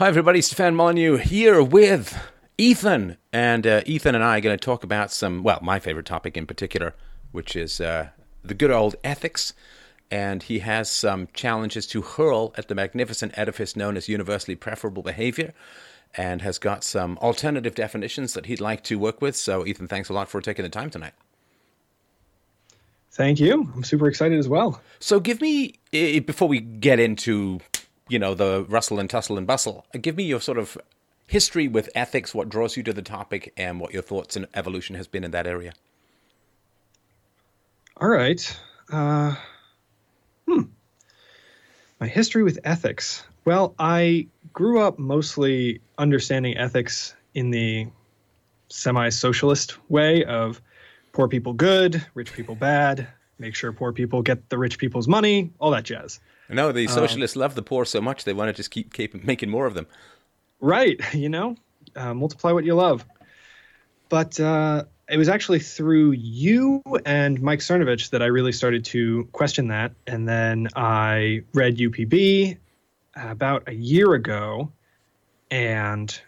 Hi, everybody. Stefan Molyneux here with Ethan. And uh, Ethan and I are going to talk about some, well, my favorite topic in particular, which is uh, the good old ethics. And he has some challenges to hurl at the magnificent edifice known as universally preferable behavior and has got some alternative definitions that he'd like to work with. So, Ethan, thanks a lot for taking the time tonight. Thank you. I'm super excited as well. So, give me, before we get into you know the rustle and tussle and bustle. Give me your sort of history with ethics, what draws you to the topic, and what your thoughts and evolution has been in that area. All right. Uh, hmm. My history with ethics. Well, I grew up mostly understanding ethics in the semi-socialist way of poor people good, rich people bad, make sure poor people get the rich people's money, all that jazz. No, the um, socialists um, love the poor so much they want to just keep keep making more of them. Right, you know, uh, multiply what you love. But uh, it was actually through you and Mike Cernovich that I really started to question that, and then I read UPB about a year ago, and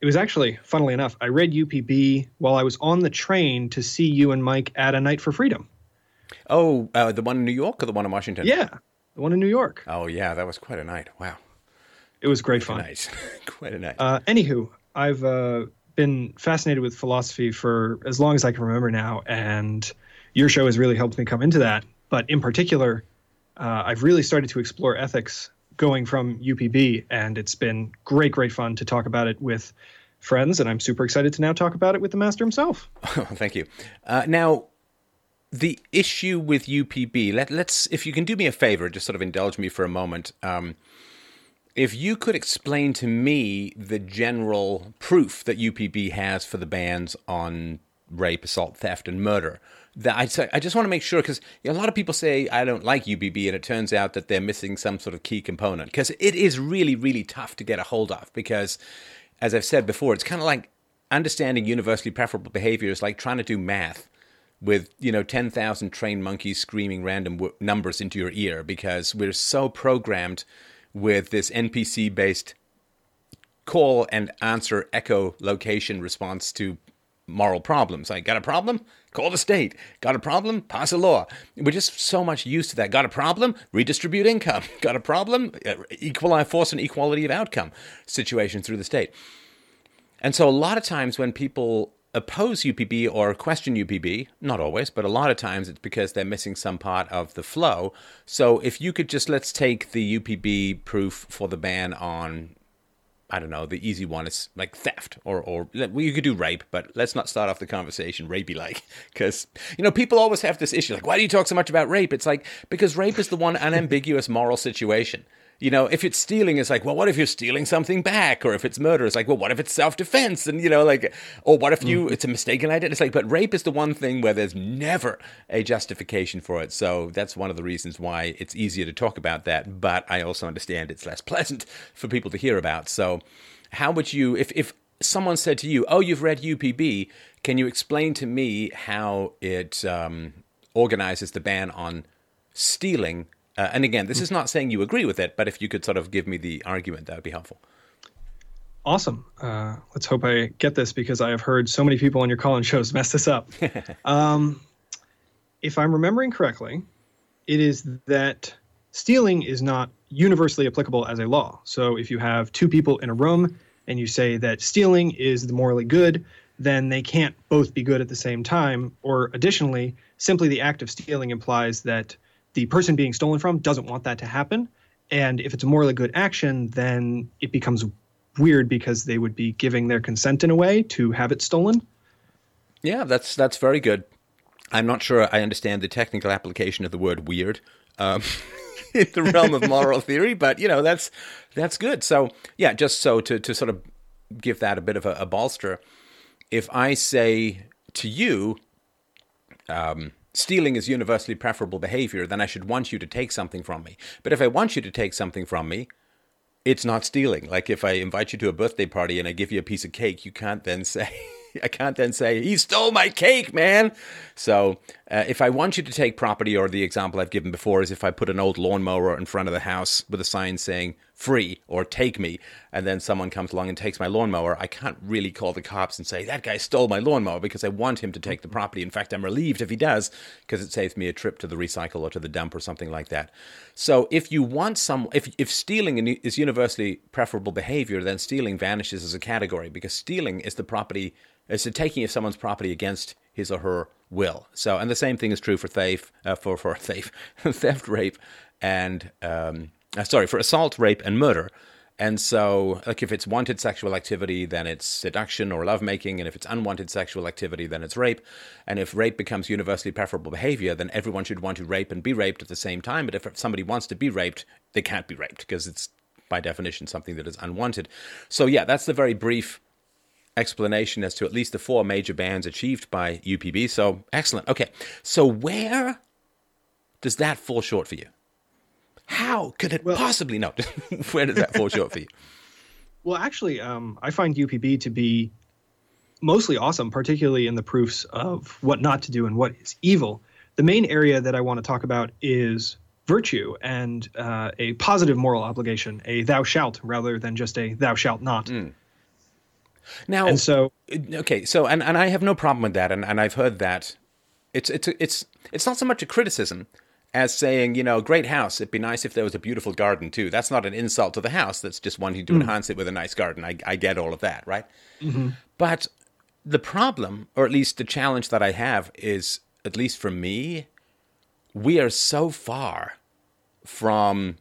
it was actually, funnily enough, I read UPB while I was on the train to see you and Mike at a Night for Freedom. Oh, uh, the one in New York or the one in Washington? Yeah, the one in New York. Oh yeah, that was quite a night. Wow, it was great quite fun. Nice, quite a night. Uh, anywho, I've uh, been fascinated with philosophy for as long as I can remember now, and your show has really helped me come into that. But in particular, uh, I've really started to explore ethics going from UPB, and it's been great, great fun to talk about it with friends, and I'm super excited to now talk about it with the master himself. Thank you. Uh, now, the issue with UPB, let, us if you can do me a favor, just sort of indulge me for a moment. Um, if you could explain to me the general proof that UPB has for the bans on rape, assault, theft, and murder, that I, I just want to make sure because a lot of people say I don't like UPB, and it turns out that they're missing some sort of key component because it is really, really tough to get a hold of. Because, as I've said before, it's kind of like understanding universally preferable behavior is like trying to do math with you know 10,000 trained monkeys screaming random w- numbers into your ear because we're so programmed with this NPC based call and answer echo location response to moral problems. Like, got a problem? Call the state. Got a problem? Pass a law. We're just so much used to that. Got a problem? Redistribute income. Got a problem? Uh, Equalize, force and equality of outcome situation through the state. And so, a lot of times when people oppose UPB or question UPB, not always, but a lot of times it's because they're missing some part of the flow. So if you could just let's take the UPB proof for the ban on I don't know, the easy one is like theft or or well, you could do rape, but let's not start off the conversation rapey like cuz you know people always have this issue like why do you talk so much about rape? It's like because rape is the one unambiguous moral situation. You know, if it's stealing, it's like, well, what if you're stealing something back? Or if it's murder, it's like, well, what if it's self defense? And, you know, like, or what if you, mm. it's a mistaken identity? It's like, but rape is the one thing where there's never a justification for it. So that's one of the reasons why it's easier to talk about that. But I also understand it's less pleasant for people to hear about. So, how would you, if, if someone said to you, oh, you've read UPB, can you explain to me how it um, organizes the ban on stealing uh, and again, this is not saying you agree with it, but if you could sort of give me the argument, that would be helpful. Awesome. Uh, let's hope I get this because I have heard so many people on your call and shows mess this up. um, if I'm remembering correctly, it is that stealing is not universally applicable as a law. So if you have two people in a room and you say that stealing is the morally good, then they can't both be good at the same time. Or additionally, simply the act of stealing implies that the person being stolen from doesn't want that to happen. And if it's a morally good action, then it becomes weird because they would be giving their consent in a way to have it stolen. Yeah, that's that's very good. I'm not sure I understand the technical application of the word weird um, in the realm of moral theory, but you know that's that's good. So yeah, just so to to sort of give that a bit of a, a bolster, if I say to you, um, stealing is universally preferable behavior, then I should want you to take something from me. But if I want you to take something from me, it's not stealing. Like if I invite you to a birthday party and I give you a piece of cake, you can't then say, I can't then say, he stole my cake, man. So uh, if I want you to take property, or the example I've given before is if I put an old lawnmower in front of the house with a sign saying, free or take me, and then someone comes along and takes my lawnmower, I can't really call the cops and say, that guy stole my lawnmower because I want him to take the property. In fact, I'm relieved if he does because it saves me a trip to the recycle or to the dump or something like that. So if you want some, if, if stealing is universally preferable behavior, then stealing vanishes as a category because stealing is the property, is the taking of someone's property against his or her will. So, and the same thing is true for theft, uh, for, for theft, theft, rape, and, um, uh, sorry, for assault, rape, and murder. And so, like, if it's wanted sexual activity, then it's seduction or lovemaking. And if it's unwanted sexual activity, then it's rape. And if rape becomes universally preferable behavior, then everyone should want to rape and be raped at the same time. But if somebody wants to be raped, they can't be raped because it's, by definition, something that is unwanted. So, yeah, that's the very brief explanation as to at least the four major bans achieved by UPB. So, excellent. Okay. So, where does that fall short for you? How could it well, possibly not? Where does that fall short for you? Well, actually, um, I find UPB to be mostly awesome, particularly in the proofs of what not to do and what is evil. The main area that I want to talk about is virtue and uh, a positive moral obligation, a thou shalt rather than just a thou shalt not. Mm. Now, and so okay, so and, and I have no problem with that, and, and I've heard that it's it's it's it's not so much a criticism as saying, you know, great house. It'd be nice if there was a beautiful garden too. That's not an insult to the house. That's just wanting to mm. enhance it with a nice garden. I, I get all of that, right? Mm-hmm. But the problem, or at least the challenge that I have, is at least for me, we are so far from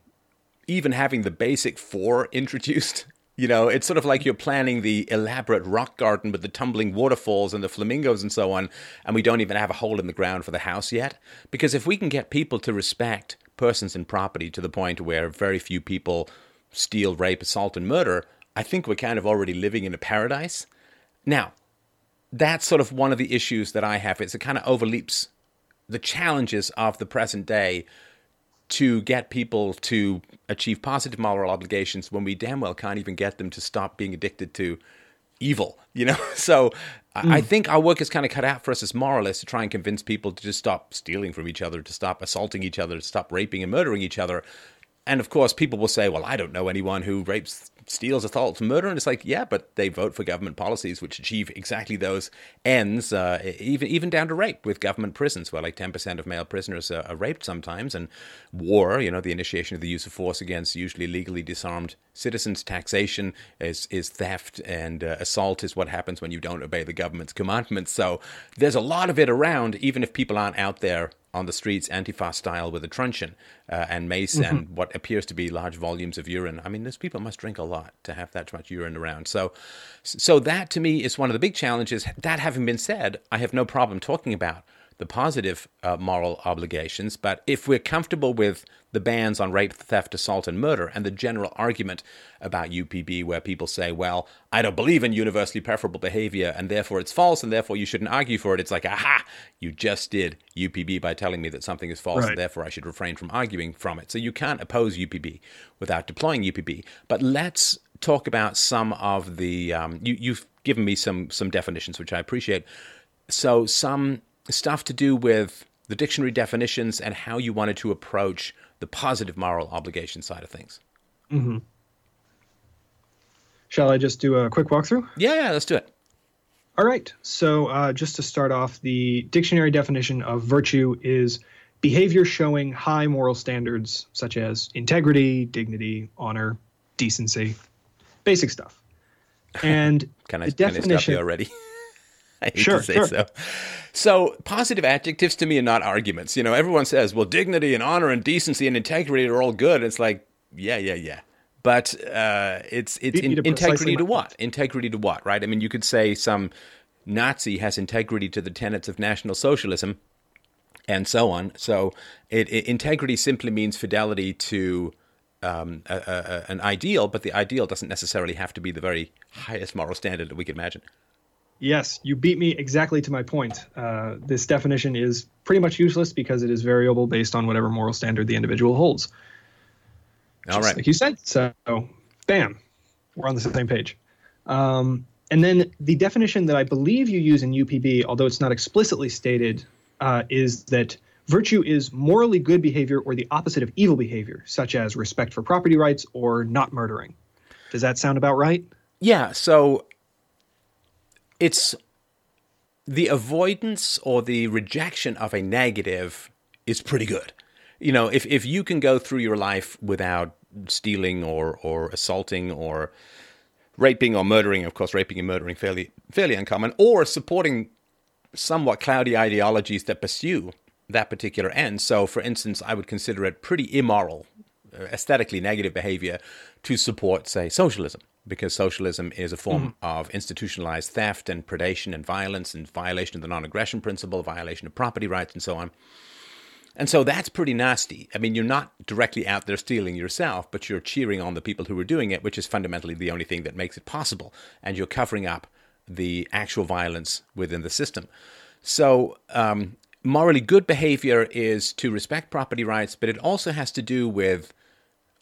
even having the basic four introduced you know, it's sort of like you're planning the elaborate rock garden with the tumbling waterfalls and the flamingos and so on, and we don't even have a hole in the ground for the house yet. Because if we can get people to respect persons and property to the point where very few people steal, rape, assault, and murder, I think we're kind of already living in a paradise. Now, that's sort of one of the issues that I have. It's it kind of overleaps the challenges of the present day to get people to achieve positive moral obligations when we damn well can't even get them to stop being addicted to evil, you know? So mm. I think our work is kind of cut out for us as moralists to try and convince people to just stop stealing from each other, to stop assaulting each other, to stop raping and murdering each other. And of course, people will say, well, I don't know anyone who rapes steals assaults murder and it's like yeah but they vote for government policies which achieve exactly those ends uh, even even down to rape with government prisons where like 10% of male prisoners are, are, raped sometimes and war you know the initiation of the use of force against usually legally disarmed citizens taxation is is theft and uh, assault is what happens when you don't obey the government's commandments so there's a lot of it around even if people aren't out there on the streets, Antifa style, with a truncheon uh, and mace mm-hmm. and what appears to be large volumes of urine. I mean, those people must drink a lot to have that much urine around. So, so that to me is one of the big challenges. That having been said, I have no problem talking about the positive uh, moral obligations. But if we're comfortable with the bans on rape, theft, assault, and murder, and the general argument about UPB, where people say, well, I don't believe in universally preferable behavior, and therefore it's false, and therefore you shouldn't argue for it, it's like, aha, you just did UPB by telling me that something is false, right. and therefore I should refrain from arguing from it. So you can't oppose UPB without deploying UPB. But let's talk about some of the, um, you, you've given me some, some definitions, which I appreciate. So some stuff to do with the dictionary definitions and how you wanted to approach the positive moral obligation side of things. Mm-hmm. Shall I just do a quick walkthrough? Yeah, yeah, let's do it. All right. So, uh, just to start off, the dictionary definition of virtue is behavior showing high moral standards such as integrity, dignity, honor, decency, basic stuff. And can I, the definition, can I stop you already? I hate sure, to say sure. so. So positive adjectives to me are not arguments. You know, everyone says, well, dignity and honor and decency and integrity are all good. It's like, yeah, yeah, yeah. But uh, it's it's in, integrity to what? Integrity to what? Right? I mean, you could say some Nazi has integrity to the tenets of National Socialism, and so on. So it, it, integrity simply means fidelity to um, a, a, an ideal, but the ideal doesn't necessarily have to be the very highest moral standard that we can imagine. Yes, you beat me exactly to my point. Uh, this definition is pretty much useless because it is variable based on whatever moral standard the individual holds. All right, like you said. So, bam, we're on the same page. Um, and then the definition that I believe you use in UPB, although it's not explicitly stated, uh, is that virtue is morally good behavior or the opposite of evil behavior, such as respect for property rights or not murdering. Does that sound about right? Yeah. So it's the avoidance or the rejection of a negative is pretty good. You know, if, if you can go through your life without stealing or, or assaulting or raping or murdering, of course, raping and murdering fairly fairly uncommon, or supporting somewhat cloudy ideologies that pursue that particular end. So, for instance, I would consider it pretty immoral, uh, aesthetically negative behavior to support, say, socialism, because socialism is a form mm-hmm. of institutionalized theft and predation and violence and violation of the non aggression principle, violation of property rights, and so on. And so that's pretty nasty. I mean, you're not directly out there stealing yourself, but you're cheering on the people who are doing it, which is fundamentally the only thing that makes it possible. And you're covering up the actual violence within the system. So, um, morally good behavior is to respect property rights, but it also has to do with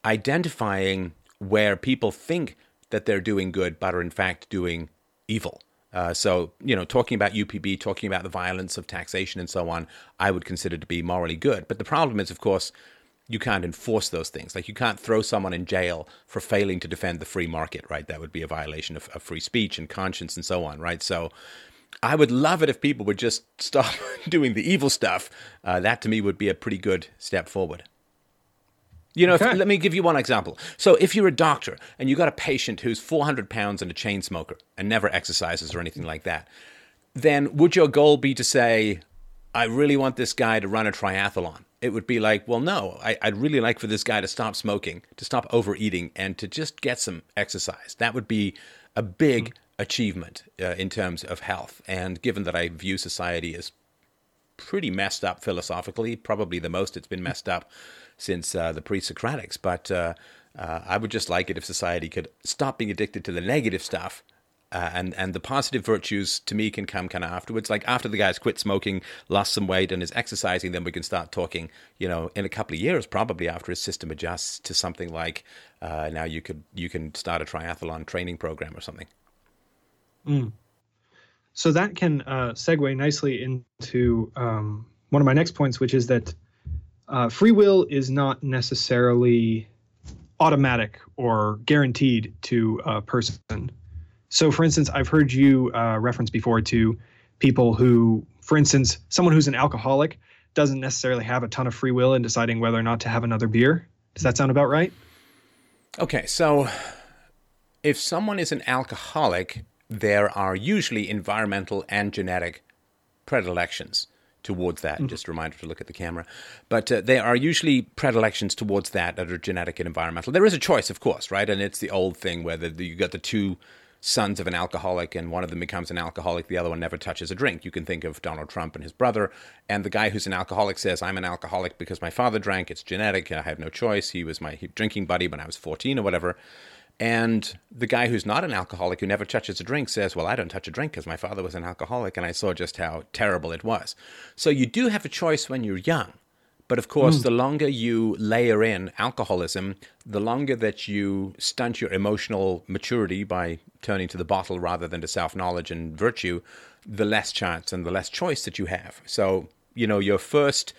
identifying where people think that they're doing good, but are in fact doing evil. Uh, so, you know, talking about UPB, talking about the violence of taxation and so on, I would consider to be morally good. But the problem is, of course, you can't enforce those things. Like you can't throw someone in jail for failing to defend the free market, right? That would be a violation of, of free speech and conscience and so on, right? So I would love it if people would just stop doing the evil stuff. Uh, that to me would be a pretty good step forward. You know, okay. if, let me give you one example. So, if you're a doctor and you got a patient who's 400 pounds and a chain smoker and never exercises or anything like that, then would your goal be to say, I really want this guy to run a triathlon? It would be like, well, no, I, would really like for this guy to stop smoking, to stop overeating, and to just get some exercise. That would be a big mm-hmm. achievement uh, in terms of health. And given that I view society as pretty messed up philosophically, probably the most it's been messed up since uh, the pre-Socratics. But uh, uh, I would just like it if society could stop being addicted to the negative stuff. Uh, and and the positive virtues to me can come kind of afterwards. Like after the guy's quit smoking, lost some weight, and is exercising, then we can start talking. You know, in a couple of years, probably after his system adjusts to something like uh, now you could you can start a triathlon training program or something. Mm. So that can uh, segue nicely into um, one of my next points, which is that uh, free will is not necessarily automatic or guaranteed to a person. So, for instance, I've heard you uh, reference before to people who, for instance, someone who's an alcoholic doesn't necessarily have a ton of free will in deciding whether or not to have another beer. Does that sound about right? Okay, so if someone is an alcoholic, there are usually environmental and genetic predilections towards that. Mm-hmm. Just a reminder to look at the camera. But uh, there are usually predilections towards that that are genetic and environmental. There is a choice, of course, right? And it's the old thing where the, you got the two sons of an alcoholic and one of them becomes an alcoholic the other one never touches a drink you can think of donald trump and his brother and the guy who's an alcoholic says i'm an alcoholic because my father drank it's genetic i have no choice he was my drinking buddy when i was 14 or whatever and the guy who's not an alcoholic, who never touches a drink, says, Well, I don't touch a drink because my father was an alcoholic and I saw just how terrible it was. So you do have a choice when you're young. But of course, mm. the longer you layer in alcoholism, the longer that you stunt your emotional maturity by turning to the bottle rather than to self knowledge and virtue, the less chance and the less choice that you have. So, you know, your first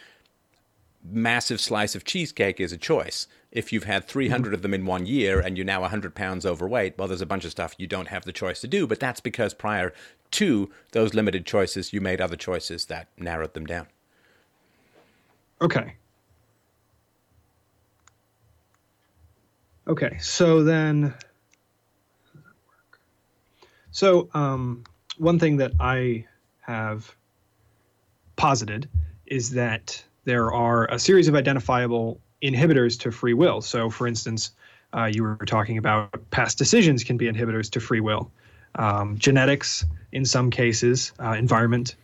massive slice of cheesecake is a choice if you've had 300 mm-hmm. of them in one year and you're now 100 pounds overweight, well, there's a bunch of stuff you don't have the choice to do. But that's because prior to those limited choices, you made other choices that narrowed them down. Okay. Okay. So then, so um, one thing that I have posited is that there are a series of identifiable inhibitors to free will. So, for instance, uh, you were talking about past decisions can be inhibitors to free will, um, genetics in some cases, uh, environment.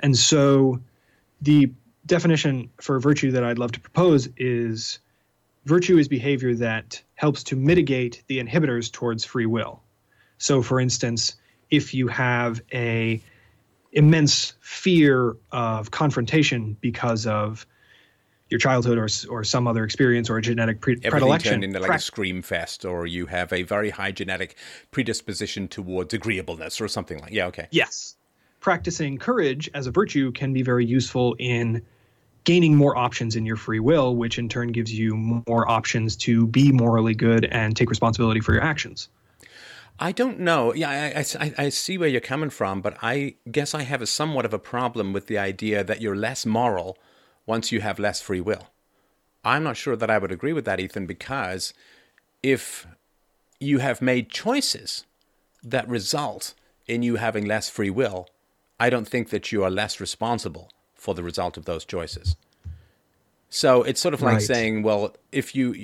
And so, the definition for virtue that I'd love to propose is virtue is behavior that helps to mitigate the inhibitors towards free will. So, for instance, if you have a immense fear of confrontation because of your childhood or or some other experience or a genetic pre- Everything predilection. turned into like a scream fest, or you have a very high genetic predisposition towards agreeableness or something like. Yeah, okay. Yes, practicing courage as a virtue can be very useful in gaining more options in your free will, which in turn gives you more options to be morally good and take responsibility for your actions. I don't know. Yeah, I, I, I, see where you're coming from, but I guess I have a somewhat of a problem with the idea that you're less moral once you have less free will. I'm not sure that I would agree with that, Ethan, because if you have made choices that result in you having less free will, I don't think that you are less responsible for the result of those choices. So it's sort of like right. saying, well, if you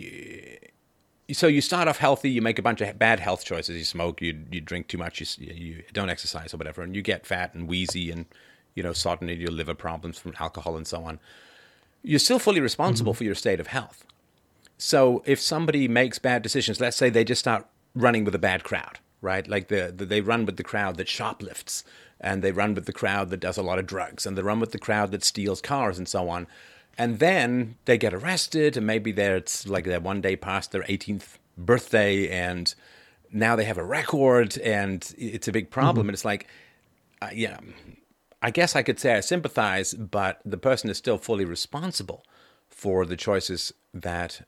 so you start off healthy, you make a bunch of bad health choices. You smoke, you you drink too much, you you don't exercise or whatever, and you get fat and wheezy and you know sodden in your liver problems from alcohol and so on. You're still fully responsible mm-hmm. for your state of health. So if somebody makes bad decisions, let's say they just start running with a bad crowd, right? Like the, the, they run with the crowd that shoplifts, and they run with the crowd that does a lot of drugs, and they run with the crowd that steals cars and so on and then they get arrested, and maybe they're it's like they're one day past their 18th birthday, and now they have a record, and it's a big problem. Mm-hmm. And it's like, uh, yeah, I guess I could say I sympathize, but the person is still fully responsible for the choices that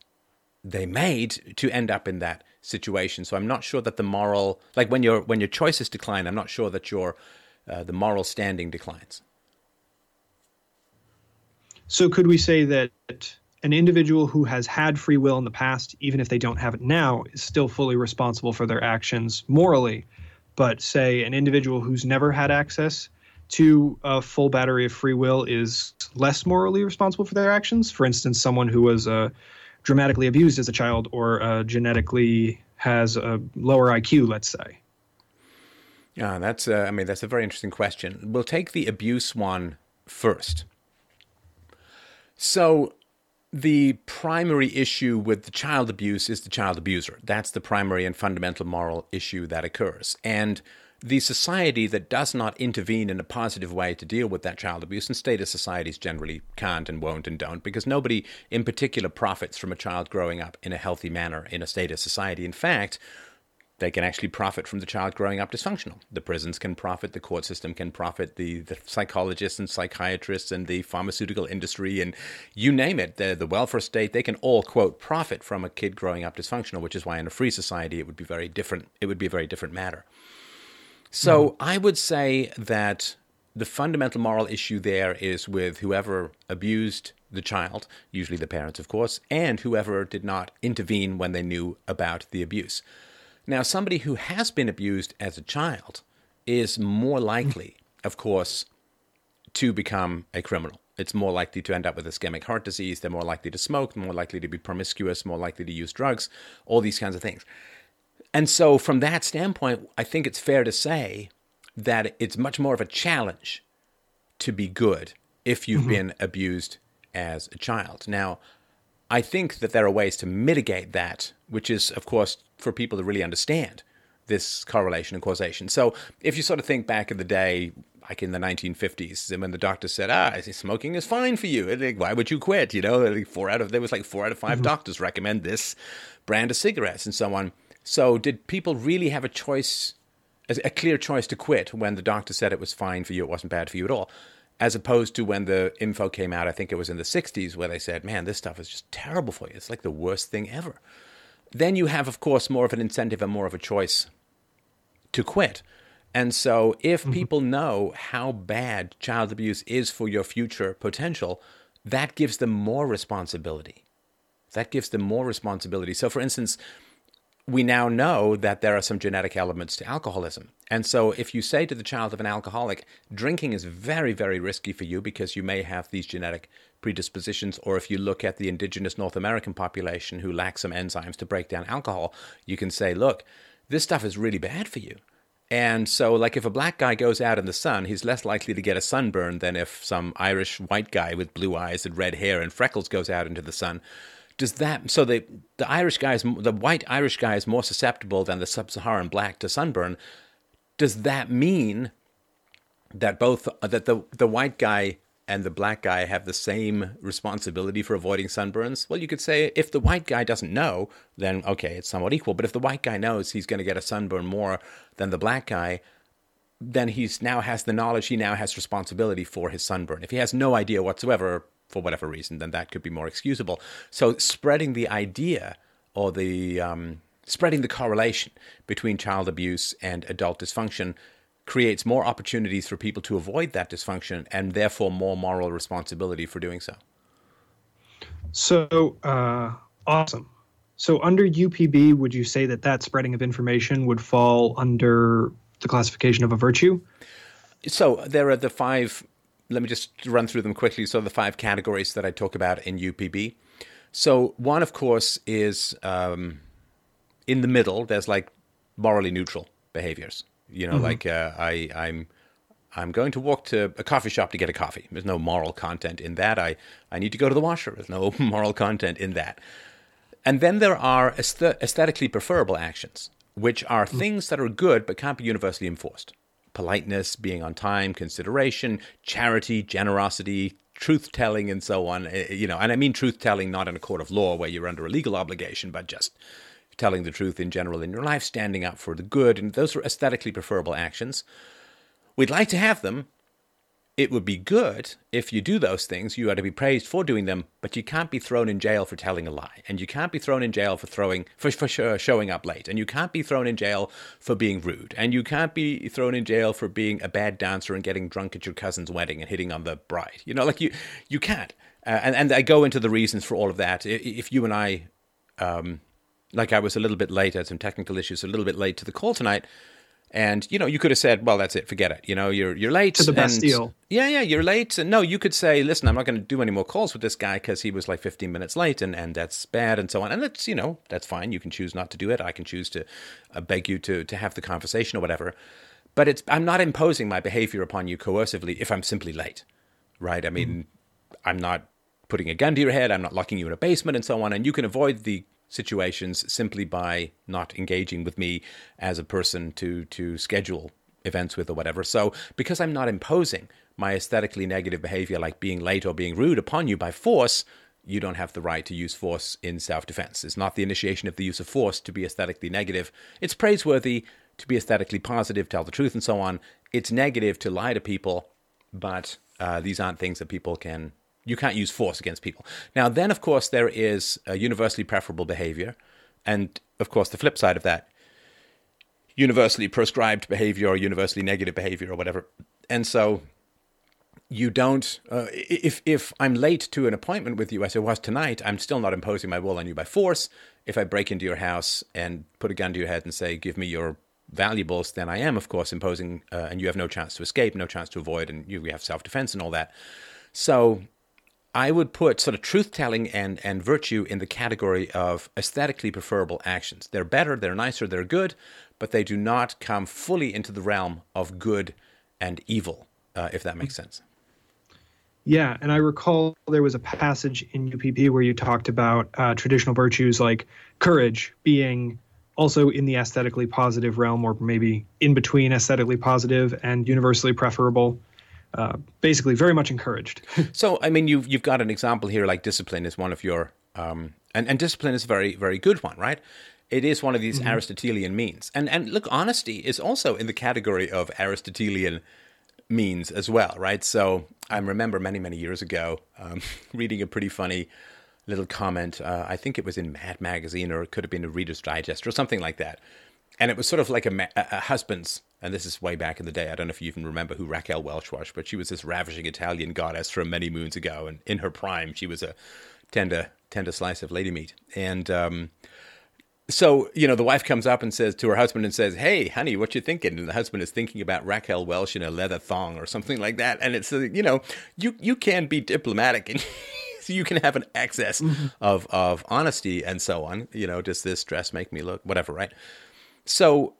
they made to end up in that situation. So I'm not sure that the moral, like when your when your choices decline, I'm not sure that your uh, the moral standing declines. So, could we say that an individual who has had free will in the past, even if they don't have it now, is still fully responsible for their actions morally? But, say, an individual who's never had access to a full battery of free will is less morally responsible for their actions? For instance, someone who was uh, dramatically abused as a child or uh, genetically has a lower IQ, let's say. Yeah, that's. Uh, I mean, that's a very interesting question. We'll take the abuse one first. So, the primary issue with the child abuse is the child abuser. That's the primary and fundamental moral issue that occurs. And the society that does not intervene in a positive way to deal with that child abuse, and statist societies generally can't and won't and don't, because nobody in particular profits from a child growing up in a healthy manner in a statist society. In fact, they can actually profit from the child growing up dysfunctional. The prisons can profit, the court system can profit, the, the psychologists and psychiatrists and the pharmaceutical industry and you name it, the, the welfare state, they can all, quote, profit from a kid growing up dysfunctional, which is why in a free society it would be very different. It would be a very different matter. So mm-hmm. I would say that the fundamental moral issue there is with whoever abused the child, usually the parents, of course, and whoever did not intervene when they knew about the abuse. Now, somebody who has been abused as a child is more likely, of course, to become a criminal. It's more likely to end up with ischemic heart disease. They're more likely to smoke, more likely to be promiscuous, more likely to use drugs, all these kinds of things. And so, from that standpoint, I think it's fair to say that it's much more of a challenge to be good if you've mm-hmm. been abused as a child. Now, I think that there are ways to mitigate that, which is, of course, for people to really understand this correlation and causation. So if you sort of think back in the day, like in the 1950s, when the doctor said, "Ah, smoking is fine for you," like, why would you quit? You know, like four out of there was like four out of 5 mm-hmm. doctors recommend this brand of cigarettes and so on. So did people really have a choice, a clear choice to quit when the doctor said it was fine for you, it wasn't bad for you at all? As opposed to when the info came out, I think it was in the 60s, where they said, man, this stuff is just terrible for you. It's like the worst thing ever. Then you have, of course, more of an incentive and more of a choice to quit. And so, if mm-hmm. people know how bad child abuse is for your future potential, that gives them more responsibility. That gives them more responsibility. So, for instance, we now know that there are some genetic elements to alcoholism. And so, if you say to the child of an alcoholic, drinking is very, very risky for you because you may have these genetic predispositions, or if you look at the indigenous North American population who lack some enzymes to break down alcohol, you can say, look, this stuff is really bad for you. And so, like, if a black guy goes out in the sun, he's less likely to get a sunburn than if some Irish white guy with blue eyes and red hair and freckles goes out into the sun does that so the the Irish guy is the white Irish guy is more susceptible than the sub-Saharan black to sunburn? Does that mean that both uh, that the the white guy and the black guy have the same responsibility for avoiding sunburns? Well, you could say if the white guy doesn't know, then okay, it's somewhat equal. But if the white guy knows he's going to get a sunburn more than the black guy, then he's now has the knowledge. He now has responsibility for his sunburn. If he has no idea whatsoever, for whatever reason, then that could be more excusable. So spreading the idea or the um, spreading the correlation between child abuse and adult dysfunction creates more opportunities for people to avoid that dysfunction and therefore more moral responsibility for doing so. So uh, awesome. So under UPB, would you say that that spreading of information would fall under the classification of a virtue? So there are the five. Let me just run through them quickly. So the five categories that I talk about in UPB. So one, of course, is um, in the middle. There's like morally neutral behaviors. You know, mm-hmm. like uh, I, I'm I'm going to walk to a coffee shop to get a coffee. There's no moral content in that. I, I need to go to the washer. There's no moral content in that. And then there are aesthetically preferable actions, which are mm. things that are good but can't be universally enforced. Politeness, being on time, consideration, charity, generosity, truth telling, and so on. Eh, you know, and I mean truth telling not in a court of law where you're under a legal obligation, but just telling the truth in general in your life, standing up for the good. And those are aesthetically preferable actions. We'd like to have them. It would be good if you do those things. You are to be praised for doing them, but you can't be thrown in jail for telling a lie, and you can't be thrown in jail for throwing for, for sure, showing up late, and you can't be thrown in jail for being rude, and you can't be thrown in jail for being a bad dancer and getting drunk at your cousin's wedding and hitting on the bride. You know, like you you can't. Uh, and and I go into the reasons for all of that. If you and I, um, like I was a little bit late, I had some technical issues, a little bit late to the call tonight and you know, you could have said, "Well, that's it, forget it." You know, you're you're late to the best deal. Yeah, yeah, you're late. And no, you could say, "Listen, I'm not going to do any more calls with this guy because he was like 15 minutes late, and and that's bad, and so on." And that's you know, that's fine. You can choose not to do it. I can choose to uh, beg you to to have the conversation or whatever. But it's I'm not imposing my behavior upon you coercively if I'm simply late, right? I mean, mm. I'm not putting a gun to your head. I'm not locking you in a basement and so on. And you can avoid the situations simply by not engaging with me as a person to to schedule events with or whatever. So because I'm not imposing my aesthetically negative behavior like being late or being rude upon you by force, you don't have the right to use force in self-defense. It's not the initiation of the use of force to be aesthetically negative. It's praiseworthy to be aesthetically positive, tell the truth and so on. It's negative to lie to people, but uh, these aren't things that people can you can't use force against people. Now, then, of course, there is a universally preferable behavior. And, of course, the flip side of that universally prescribed behavior or universally negative behavior or whatever. And so you don't uh, if if I'm late to an appointment with you as I was tonight, I'm still not imposing my will on you by force. If I break into your house and put a gun to your head and say, "Give me your valuables," then I am, of course, imposing, uh, and you have no chance to escape, no chance to avoid, and you have self defense and all that. So I would put sort of truth telling and, and virtue in the category of aesthetically preferable actions. They're better, they're nicer, they're good, but they do not come fully into the realm of good and evil, uh, if that makes sense. Yeah, and I recall there was a passage in UPB where you talked about uh, traditional virtues like courage being also in the aesthetically positive realm, or maybe in between aesthetically positive and universally preferable. Uh, basically very much encouraged. so, I mean, you've you've got an example here, like discipline is one of your, um, and and discipline is a very very good one, right? It is one of these mm-hmm. Aristotelian means, and and look, honesty is also in the category of Aristotelian means as well, right? So, I remember many many years ago um, reading a pretty funny little comment. Uh, I think it was in Mad Magazine, or it could have been a Reader's Digest, or something like that and it was sort of like a, a, husband's and this is way back in the day. I don't know if you even remember who Raquel Welch was, but she was this ravishing Italian goddess from many moons ago, and in her prime, she was a tender, tender slice of lady meat. And um, so, you know, the wife comes up and says to her husband and says, "Hey, honey, what you thinking?" And the husband is thinking about Raquel Welch in a leather thong or something like that. And it's, uh, you know, you you can be diplomatic and. so you can have an excess mm-hmm. of of honesty and so on. You know, does this dress make me look whatever, right? So,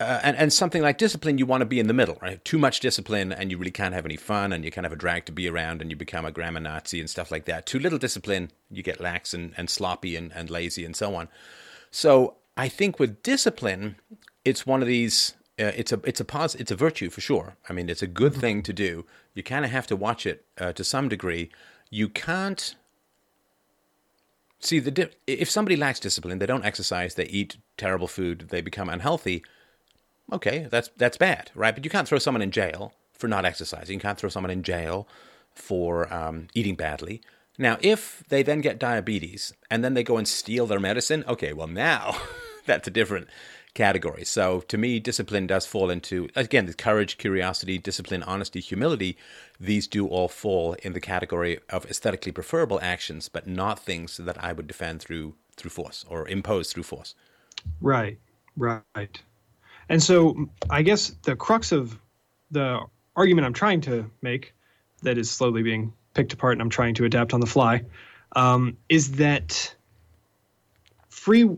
uh, and, and something like discipline, you want to be in the middle, right? Too much discipline, and you really can't have any fun, and you kind of have a drag to be around, and you become a grammar Nazi and stuff like that. Too little discipline, you get lax and, and sloppy and, and lazy and so on. So, I think with discipline, it's one of these. Uh, it's a it's a pos- it's a virtue for sure. I mean, it's a good mm-hmm. thing to do. You kind of have to watch it uh, to some degree. You can't See, the di- if somebody lacks discipline, they don't exercise, they eat terrible food, they become unhealthy. Okay, that's that's bad, right? But you can't throw someone in jail for not exercising. You can't throw someone in jail for um, eating badly. Now, if they then get diabetes and then they go and steal their medicine, okay, well, now that's a different category. So to me, discipline does fall into, again, the courage, curiosity, discipline, honesty, humility. These do all fall in the category of aesthetically preferable actions, but not things that I would defend through through force or impose through force. Right, right. And so I guess the crux of the argument I'm trying to make, that is slowly being picked apart and I'm trying to adapt on the fly, um, is that free.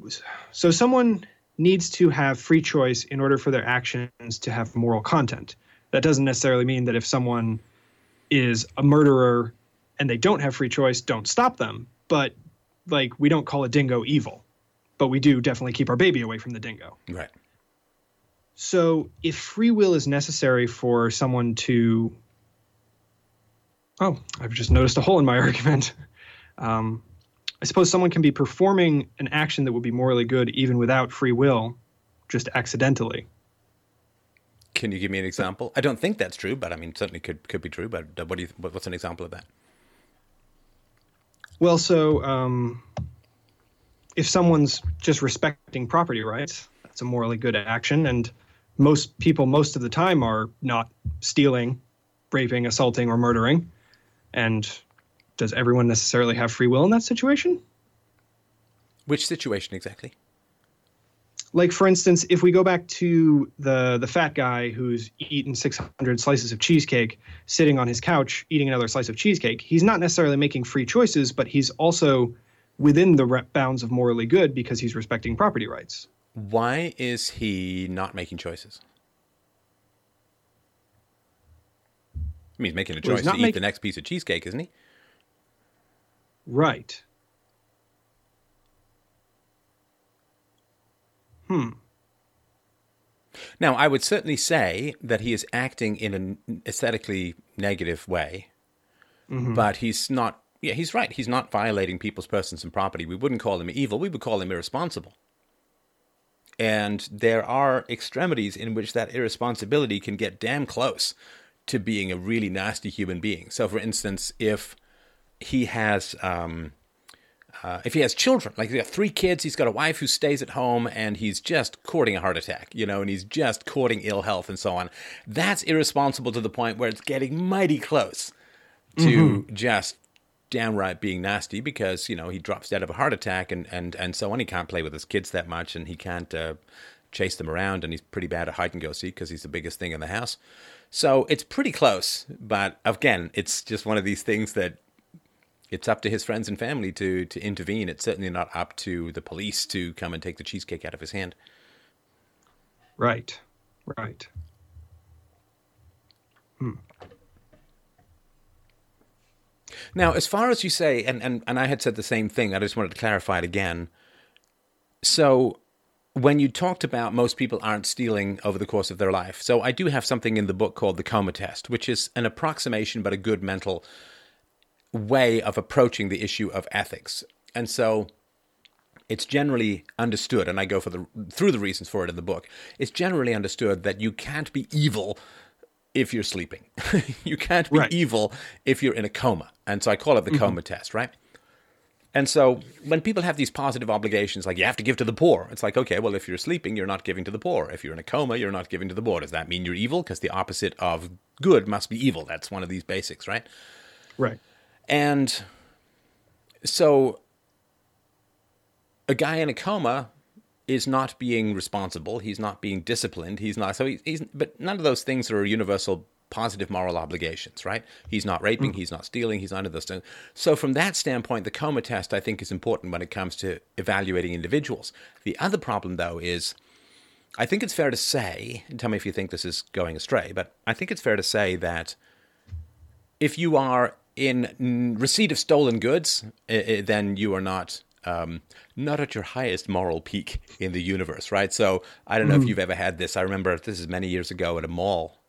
So someone needs to have free choice in order for their actions to have moral content. That doesn't necessarily mean that if someone is a murderer and they don't have free choice, don't stop them. But like we don't call a dingo evil, but we do definitely keep our baby away from the dingo. Right. So if free will is necessary for someone to Oh, I've just noticed a hole in my argument. Um, I suppose someone can be performing an action that would be morally good even without free will, just accidentally. Can you give me an example? I don't think that's true, but I mean, certainly could could be true. But what do you? What's an example of that? Well, so um, if someone's just respecting property rights, that's a morally good action, and most people, most of the time, are not stealing, raping, assaulting, or murdering. And does everyone necessarily have free will in that situation? Which situation exactly? Like for instance, if we go back to the the fat guy who's eaten 600 slices of cheesecake, sitting on his couch eating another slice of cheesecake, he's not necessarily making free choices, but he's also within the bounds of morally good because he's respecting property rights. Why is he not making choices? I mean, he's making a choice well, to eat the next piece of cheesecake, isn't he? Right. Hmm. Now, I would certainly say that he is acting in an aesthetically negative way, mm-hmm. but he's not. Yeah, he's right. He's not violating people's persons and property. We wouldn't call him evil. We would call him irresponsible. And there are extremities in which that irresponsibility can get damn close to being a really nasty human being. So, for instance, if he has um, uh, if he has children, like he has got three kids, he's got a wife who stays at home, and he's just courting a heart attack, you know, and he's just courting ill health and so on. That's irresponsible to the point where it's getting mighty close to mm-hmm. just downright being nasty because you know he drops dead of a heart attack and and and so on. He can't play with his kids that much, and he can't uh, chase them around, and he's pretty bad at hide and go seek because he's the biggest thing in the house. So it's pretty close, but again, it's just one of these things that it's up to his friends and family to to intervene. It's certainly not up to the police to come and take the cheesecake out of his hand. Right. Right. Hmm. Now, as far as you say, and, and, and I had said the same thing, I just wanted to clarify it again. So, when you talked about most people aren't stealing over the course of their life, so I do have something in the book called the coma test, which is an approximation but a good mental way of approaching the issue of ethics. And so it's generally understood, and I go for the through the reasons for it in the book. It's generally understood that you can't be evil if you're sleeping. you can't be right. evil if you're in a coma. And so I call it the mm-hmm. coma test, right? And so when people have these positive obligations, like you have to give to the poor, it's like, okay, well, if you're sleeping, you're not giving to the poor. If you're in a coma, you're not giving to the poor. Does that mean you're evil? Because the opposite of good must be evil. That's one of these basics, right? Right. And so a guy in a coma is not being responsible. He's not being disciplined. He's not. So he's, he's but none of those things are universal positive moral obligations, right? He's not raping, mm. he's not stealing, he's none of those things. So, from that standpoint, the coma test I think is important when it comes to evaluating individuals. The other problem, though, is I think it's fair to say, and tell me if you think this is going astray, but I think it's fair to say that if you are in receipt of stolen goods, then you are not um, not at your highest moral peak in the universe, right? So I don't know mm. if mm-hmm. you've ever had this. I remember this is many years ago at a mall.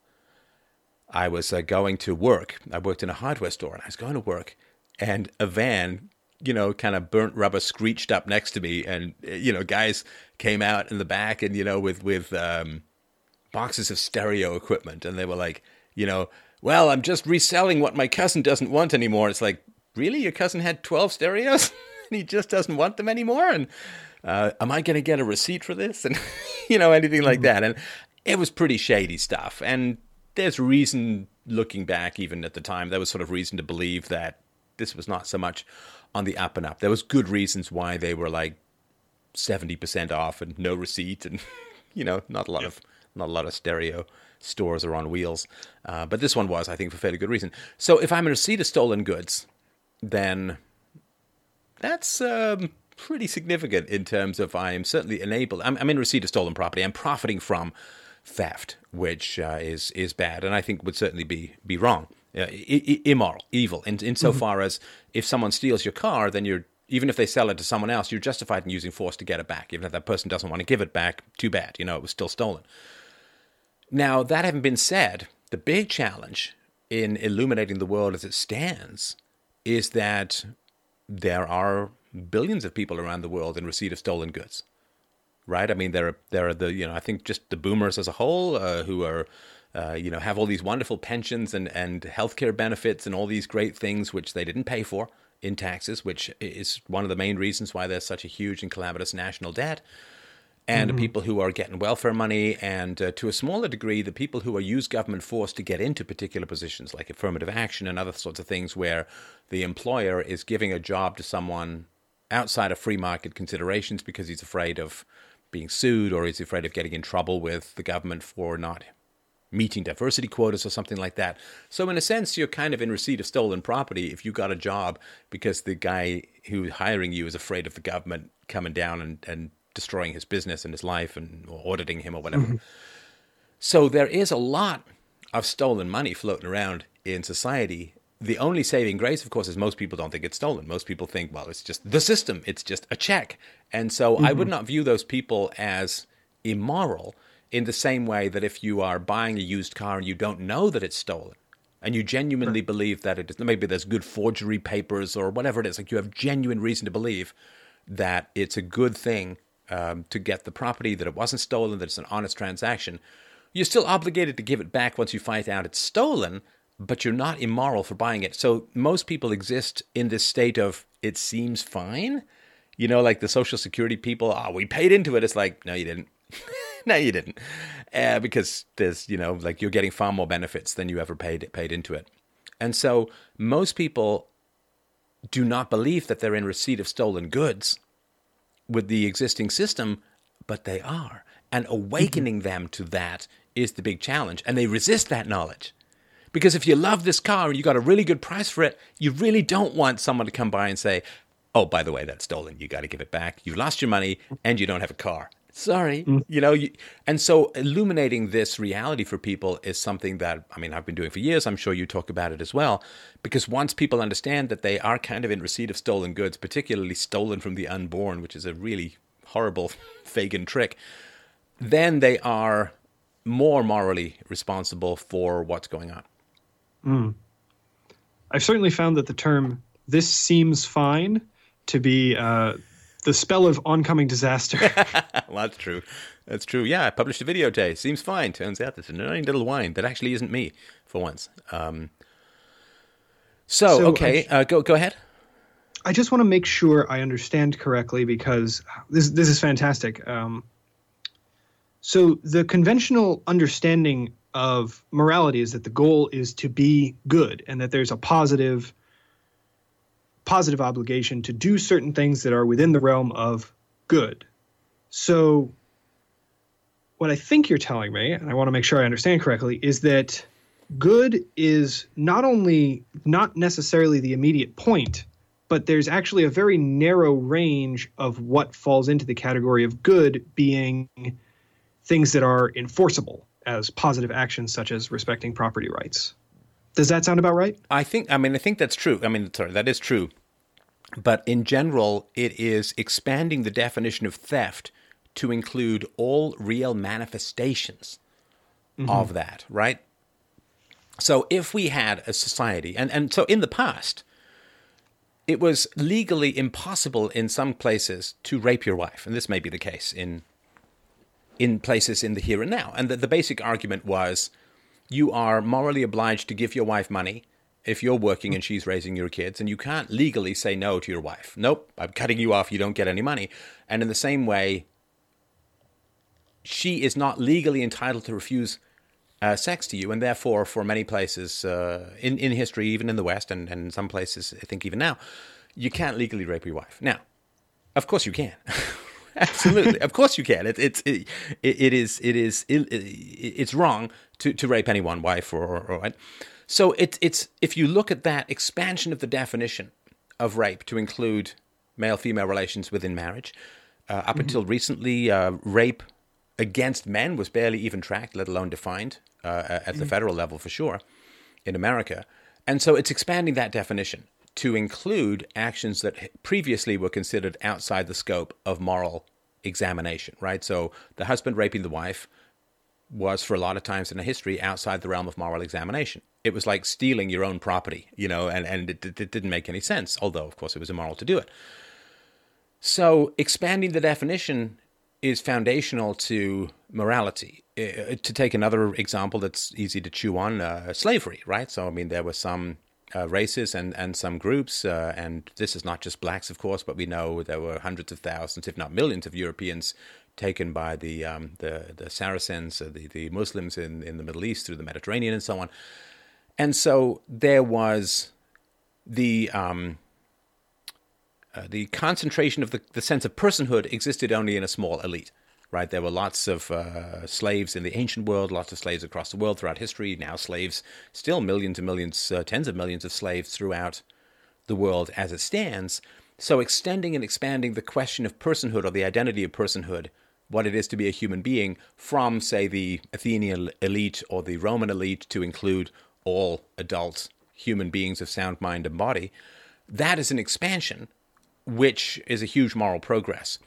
I was uh, going to work. I worked in a hardware store, and I was going to work, and a van, you know, kind of burnt rubber screeched up next to me, and you know, guys came out in the back, and you know, with with um, boxes of stereo equipment, and they were like, you know well, I'm just reselling what my cousin doesn't want anymore. It's like, really? Your cousin had 12 stereos and he just doesn't want them anymore? And uh, am I going to get a receipt for this? And, you know, anything like that. And it was pretty shady stuff. And there's reason, looking back, even at the time, there was sort of reason to believe that this was not so much on the up and up. There was good reasons why they were like 70% off and no receipt and, you know, not a lot of not a lot of stereo stores are on wheels. Uh, but this one was, I think, for fairly good reason. So if I'm in receipt of stolen goods, then that's um, pretty significant in terms of I'm certainly enabled. I'm, I'm, in receipt of stolen property. I'm profiting from theft, which uh, is is bad, and I think would certainly be be wrong, uh, I- I- immoral, evil. In insofar mm-hmm. as if someone steals your car, then you're even if they sell it to someone else, you're justified in using force to get it back. Even if that person doesn't want to give it back, too bad. You know, it was still stolen. Now, that having been said, the big challenge in illuminating the world as it stands is that there are billions of people around the world in receipt of stolen goods. Right? I mean, there are there are the you know I think just the boomers as a whole uh, who are uh, you know have all these wonderful pensions and and healthcare benefits and all these great things which they didn't pay for in taxes, which is one of the main reasons why there's such a huge and calamitous national debt and mm-hmm. people who are getting welfare money, and uh, to a smaller degree, the people who are use government force to get into particular positions like affirmative action and other sorts of things, where the employer is giving a job to someone outside of free market considerations because he's afraid of being sued or he's afraid of getting in trouble with the government for not meeting diversity quotas or something like that. So in a sense, you're kind of in receipt of stolen property if you got a job because the guy who's hiring you is afraid of the government coming down and, and destroying his business and his life and auditing him or whatever. Mm-hmm. So there is a lot of stolen money floating around in society. The only saving grace, of course, is most people don't think it's stolen. Most people think, well, it's just the system, it's just a check. And so mm-hmm. I would mm-hmm. not view those people as immoral in the same way that if you are buying a used car and you don't know that it's stolen, and you genuinely believe that it is, maybe there's good forgery papers or whatever it is, like you have genuine reason to believe that it's a good thing um, to get the property, that it wasn't stolen, that it's an honest transaction, you're still obligated to give it back once you find out it's stolen, but you're not immoral for buying it. So most people exist in this state of it seems fine. You know, like the Social Security people, oh, we paid into it. It's like, no, you didn't. no, you didn't. Uh, because there's, you know, like you're getting far more benefits than you ever paid paid into it. And so most people do not believe that they're in receipt of stolen goods with the existing system, but they are. And awakening mm-hmm. them to that is the big challenge. And they resist that knowledge. Because if you love this car and you got a really good price for it, you really don't want someone to come by and say, oh, by the way, that's stolen. You got to give it back. You lost your money and you don't have a car. Sorry. Mm. You know, you, and so illuminating this reality for people is something that, I mean, I've been doing for years. I'm sure you talk about it as well. Because once people understand that they are kind of in receipt of stolen goods, particularly stolen from the unborn, which is a really horrible Fagin trick, then they are more morally responsible for what's going on. Mm. I've certainly found that the term "this seems fine" to be uh, the spell of oncoming disaster. well, that's true. That's true. Yeah, I published a video today. Seems fine. Turns out this is a annoying little wine that actually isn't me for once. Um, so, so, okay, uh, go go ahead. I just want to make sure I understand correctly because this this is fantastic. Um, so the conventional understanding of morality is that the goal is to be good and that there's a positive positive obligation to do certain things that are within the realm of good. So, what I think you're telling me, and I want to make sure I understand correctly, is that good is not only not necessarily the immediate point, but there's actually a very narrow range of what falls into the category of good being things that are enforceable as positive actions such as respecting property rights. Does that sound about right? I think. I mean, I think that's true. I mean, sorry, that is true. But in general, it is expanding the definition of theft to include all real manifestations mm-hmm. of that, right? So if we had a society, and, and so in the past, it was legally impossible in some places to rape your wife, and this may be the case in in places in the here and now. And the, the basic argument was you are morally obliged to give your wife money if you're working and she's raising your kids, and you can't legally say no to your wife. Nope, I'm cutting you off. You don't get any money. And in the same way, she is not legally entitled to refuse uh, sex to you, and therefore, for many places uh, in in history, even in the West, and, and some places, I think even now, you can't legally rape your wife. Now, of course, you can. Absolutely, of course you can. It, it's it, it is it is it, it's wrong to, to rape anyone, wife or, or, or what. So it's it's if you look at that expansion of the definition of rape to include male female relations within marriage, uh, up mm-hmm. until recently, uh, rape against men was barely even tracked, let alone defined uh, at the mm-hmm. federal level for sure in America. And so it's expanding that definition to include actions that previously were considered outside the scope of moral examination, right? So the husband raping the wife was for a lot of times in the history outside the realm of moral examination. It was like stealing your own property, you know, and, and it, it didn't make any sense, although, of course, it was immoral to do it. So expanding the definition is foundational to morality. Uh, to take another example that's easy to chew on, uh, slavery, right? So, I mean, there were some uh, races and, and some groups, uh, and this is not just blacks, of course, but we know there were hundreds of thousands, if not millions, of Europeans taken by the um, the, the Saracens, uh, the the Muslims in, in the Middle East through the Mediterranean and so on. And so there was the um, uh, the concentration of the, the sense of personhood existed only in a small elite right? There were lots of uh, slaves in the ancient world, lots of slaves across the world throughout history. Now, slaves, still millions and millions, uh, tens of millions of slaves throughout the world as it stands. So, extending and expanding the question of personhood or the identity of personhood, what it is to be a human being, from, say, the Athenian elite or the Roman elite to include all adult human beings of sound mind and body, that is an expansion, which is a huge moral progress.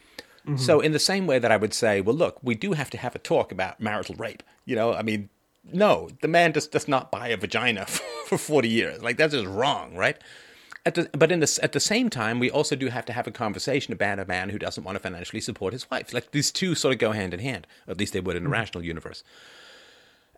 Mm-hmm. So, in the same way that I would say, well, look, we do have to have a talk about marital rape. You know, I mean, no, the man just does not buy a vagina for 40 years. Like, that's just wrong, right? The, but in the, at the same time, we also do have to have a conversation about a man who doesn't want to financially support his wife. Like, these two sort of go hand in hand. At least they would in a mm-hmm. rational universe.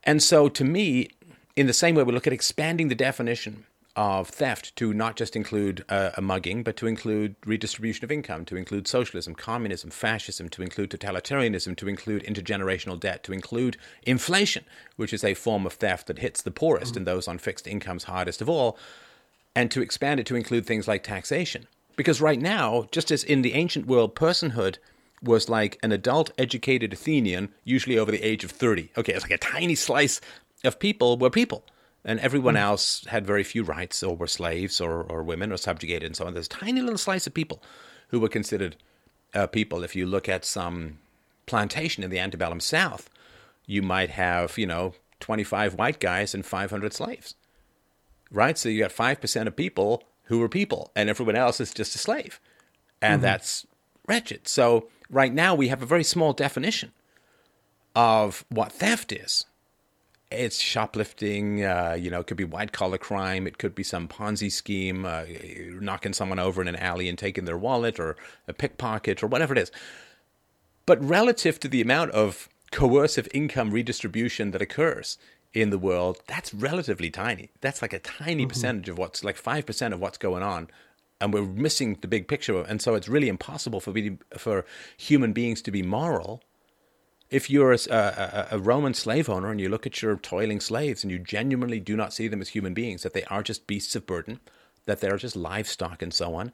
And so, to me, in the same way, we look at expanding the definition of theft to not just include uh, a mugging, but to include redistribution of income, to include socialism, communism, fascism, to include totalitarianism, to include intergenerational debt, to include inflation, which is a form of theft that hits the poorest mm-hmm. and those on fixed incomes hardest of all, and to expand it to include things like taxation. Because right now, just as in the ancient world, personhood was like an adult educated Athenian, usually over the age of 30. Okay, it's like a tiny slice of people were people and everyone mm. else had very few rights or were slaves or, or women or subjugated and so on. There's a tiny little slice of people who were considered uh, people. If you look at some plantation in the antebellum South, you might have, you know, 25 white guys and 500 slaves, right? So you got 5% of people who were people, and everyone else is just a slave. And mm-hmm. that's wretched. So right now we have a very small definition of what theft is it's shoplifting. Uh, you know, it could be white collar crime. It could be some Ponzi scheme, uh, knocking someone over in an alley and taking their wallet, or a pickpocket, or whatever it is. But relative to the amount of coercive income redistribution that occurs in the world, that's relatively tiny. That's like a tiny mm-hmm. percentage of what's like five percent of what's going on. And we're missing the big picture, and so it's really impossible for for human beings to be moral if you're a, a, a, Roman slave owner and you look at your toiling slaves and you genuinely do not see them as human beings, that they are just beasts of burden, that they're just livestock and so on,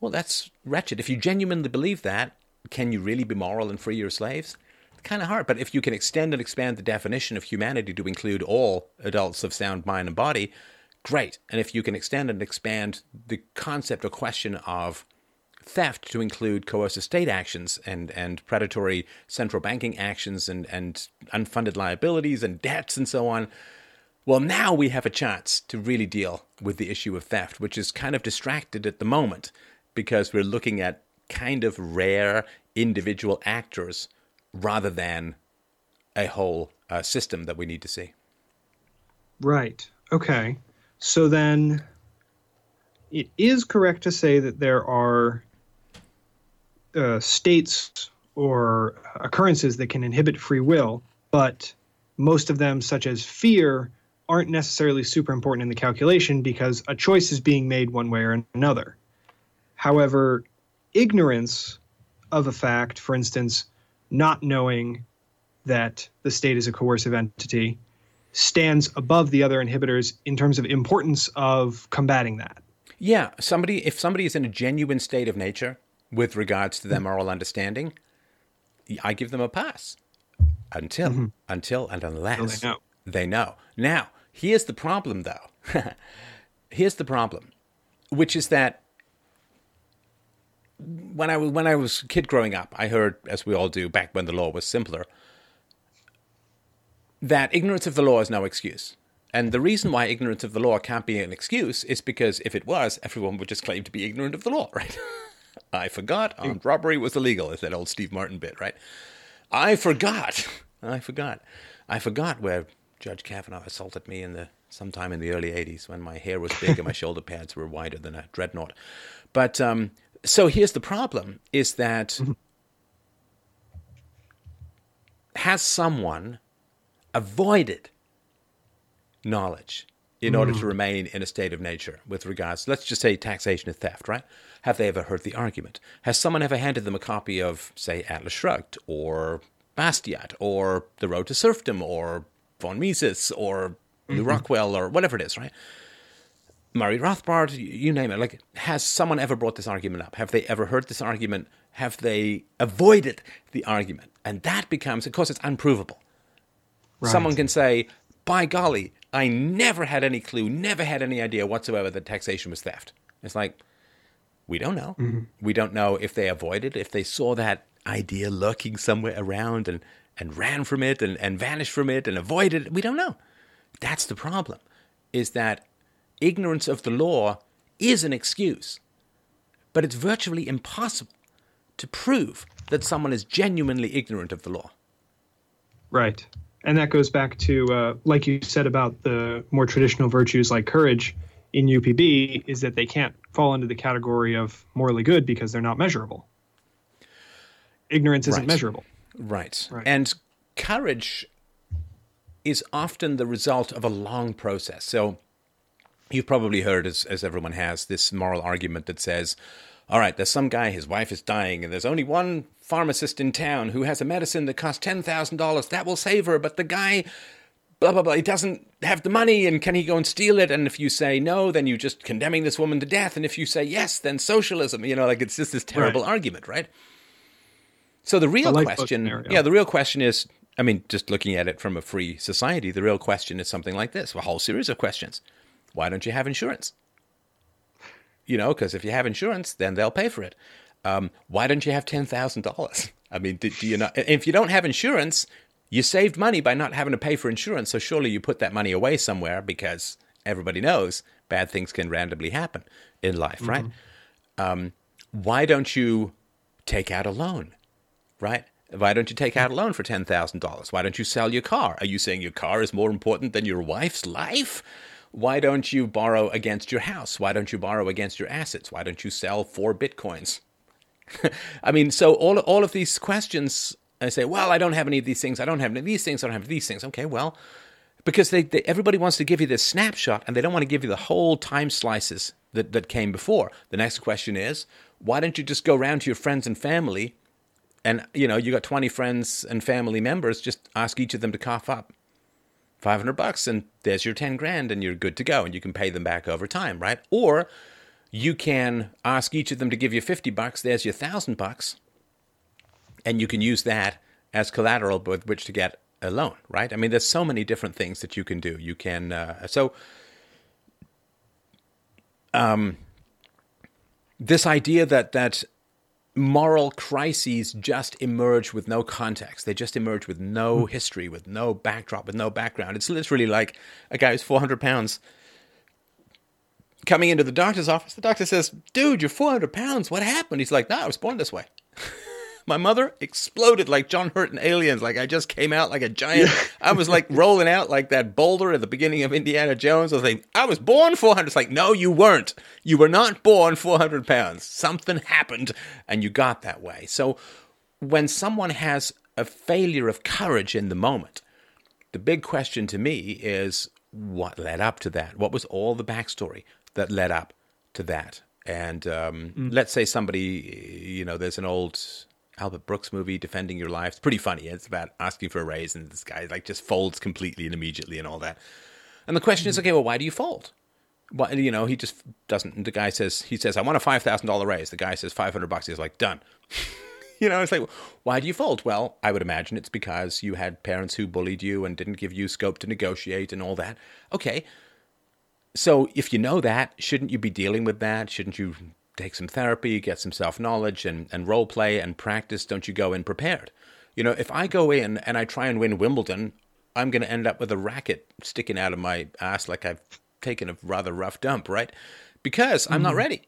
well, that's wretched. If you genuinely believe that, can you really be moral and free your slaves? Kind of hard. But if you can extend and expand the definition of humanity to include all adults of sound mind and body, great. And if you can extend and expand the concept or question of theft to include coercive state actions and, and predatory central banking actions and, and unfunded liabilities and debts and so on. Well, now we have a chance to really deal with the issue of theft, which is kind of distracted at the moment because we're looking at kind of rare individual actors rather than a whole uh, system that we need to see. Right. Okay. So then it is correct to say that there are uh, states or occurrences that can inhibit free will, but most of them, such as fear, aren't necessarily super important in the calculation because a choice is being made one way or another. However, ignorance of a fact, for instance, not knowing that the state is a coercive entity, stands above the other inhibitors in terms of importance of combating that. Yeah, somebody if somebody is in a genuine state of nature with regards to their moral understanding, I give them a pass until mm-hmm. until and unless they know. they know. Now, here's the problem though. here's the problem, which is that when I was when I was a kid growing up, I heard, as we all do, back when the law was simpler, that ignorance of the law is no excuse. And the reason why ignorance of the law can't be an excuse is because if it was, everyone would just claim to be ignorant of the law, right? I forgot armed robbery was illegal, is that old Steve Martin bit, right? I forgot. I forgot. I forgot where Judge Kavanaugh assaulted me in the sometime in the early '80s when my hair was big and my shoulder pads were wider than a dreadnought. But um, so here's the problem: is that mm-hmm. has someone avoided knowledge in order to mm. remain in a state of nature with regards, let's just say taxation and theft, right? Have they ever heard the argument? Has someone ever handed them a copy of, say, Atlas Shrugged or Bastiat or The Road to Serfdom or von Mises or mm-hmm. Rockwell or whatever it is, right? Murray Rothbard, you name it. Like, has someone ever brought this argument up? Have they ever heard this argument? Have they avoided the argument? And that becomes, of course, it's unprovable. Right. Someone can say, by golly, I never had any clue, never had any idea whatsoever that taxation was theft. It's like, we don't know. Mm-hmm. We don't know if they avoided, if they saw that idea lurking somewhere around and, and ran from it and, and vanished from it and avoided it. We don't know. That's the problem, is that ignorance of the law is an excuse, but it's virtually impossible to prove that someone is genuinely ignorant of the law. Right and that goes back to uh, like you said about the more traditional virtues like courage in UPB is that they can't fall into the category of morally good because they're not measurable. Ignorance isn't right. measurable. Right. right. And courage is often the result of a long process. So you've probably heard, as, as everyone has, this moral argument that says, all right, there's some guy, his wife is dying, and there's only one pharmacist in town who has a medicine that costs $10,000. That will save her, but the guy, blah, blah, blah, he doesn't have the money, and can he go and steal it? And if you say no, then you're just condemning this woman to death. And if you say yes, then socialism. You know, like it's just this terrible right. argument, right? So the real question, yeah, the real question is, I mean, just looking at it from a free society, the real question is something like this: a whole series of questions. Why don't you have insurance? you know, because if you have insurance, then they'll pay for it. Um, why don't you have ten thousand dollars? I mean, do, do you not? If you don't have insurance, you saved money by not having to pay for insurance. So surely you put that money away somewhere because everybody knows bad things can randomly happen in life, mm-hmm. right? Um, why don't you take out a loan, right? Why don't you take out a loan for ten thousand dollars? Why don't you sell your car? Are you saying your car is more important than your wife's life? Why don't you borrow against your house? Why don't you borrow against your assets? Why don't you sell four bitcoins? I mean, so all all of these questions, I say, well, I don't have any of these things. I don't have any of these things. I don't have these things. Okay, well, because they, they everybody wants to give you this snapshot, and they don't want to give you the whole time slices that that came before. The next question is, why don't you just go around to your friends and family, and you know, you got twenty friends and family members, just ask each of them to cough up 500 bucks and there's your 10 grand and you're good to go and you can pay them back over time, right? Or you can ask each of them to give you 50 bucks, there's your 1000 bucks and you can use that as collateral with which to get a loan, right? I mean, there's so many different things that you can do. You can uh, so um, this idea that that moral crises just emerge with no context. They just emerge with no hmm. history, with no backdrop, with no background. It's literally like a guy who's 400 pounds coming into the doctor's office. The doctor says, Dude, you're 400 pounds. What happened? He's like, No, I was born this way. My mother exploded like John Hurt and Aliens. Like I just came out like a giant. Yeah. I was like rolling out like that boulder at the beginning of Indiana Jones. I was like, I was born 400. It's like, no, you weren't. You were not born 400 pounds. Something happened and you got that way. So when someone has a failure of courage in the moment, The big question to me is what led up to that? What was all the backstory that led up to that? And um, mm. let's say somebody, you know, there's an old Albert Brooks movie, Defending Your Life. It's pretty funny. It's about asking for a raise, and this guy like just folds completely and immediately and all that. And the question mm. is, okay, well, why do you fold? Why, you know, he just doesn't. The guy says, he says, I want a five thousand dollar raise. The guy says five hundred bucks. He's like, done. you know, it's like, why do you fold? Well, I would imagine it's because you had parents who bullied you and didn't give you scope to negotiate and all that. Okay, so if you know that, shouldn't you be dealing with that? Shouldn't you take some therapy, get some self knowledge, and, and role play and practice? Don't you go in prepared? You know, if I go in and I try and win Wimbledon, I'm going to end up with a racket sticking out of my ass like I've taken a rather rough dump, right? Because I'm mm-hmm. not ready.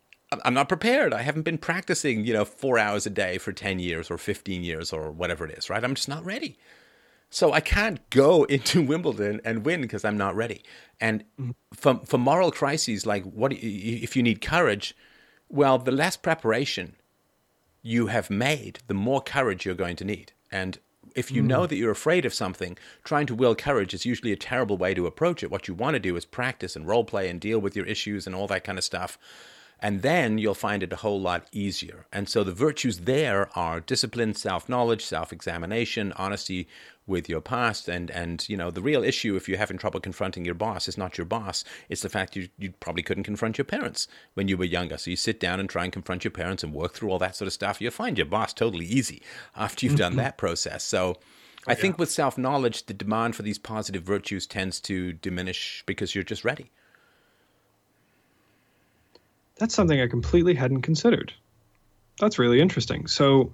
I'm not prepared. I haven't been practicing, you know, four hours a day for 10 years or 15 years or whatever it is, right? I'm just not ready. So I can't go into Wimbledon and win because I'm not ready. And mm-hmm. for, for moral crises, like what if you need courage? Well, the less preparation you have made, the more courage you're going to need. And if you mm. know that you're afraid of something, trying to will courage is usually a terrible way to approach it. What you want to do is practice and role play and deal with your issues and all that kind of stuff and then you'll find it a whole lot easier. And so the virtues there are discipline, self-knowledge, self-examination, honesty with your past, and and you know the real issue if you're having trouble confronting your boss is not your boss; it's the fact you you probably couldn't confront your parents when you were younger. So you sit down and try and confront your parents and work through all that sort of stuff. You'll find your boss totally easy after you've done that process. So. Oh, I yeah. think with self knowledge, the demand for these positive virtues tends to diminish because you're just ready. That's something I completely hadn't considered. That's really interesting. So,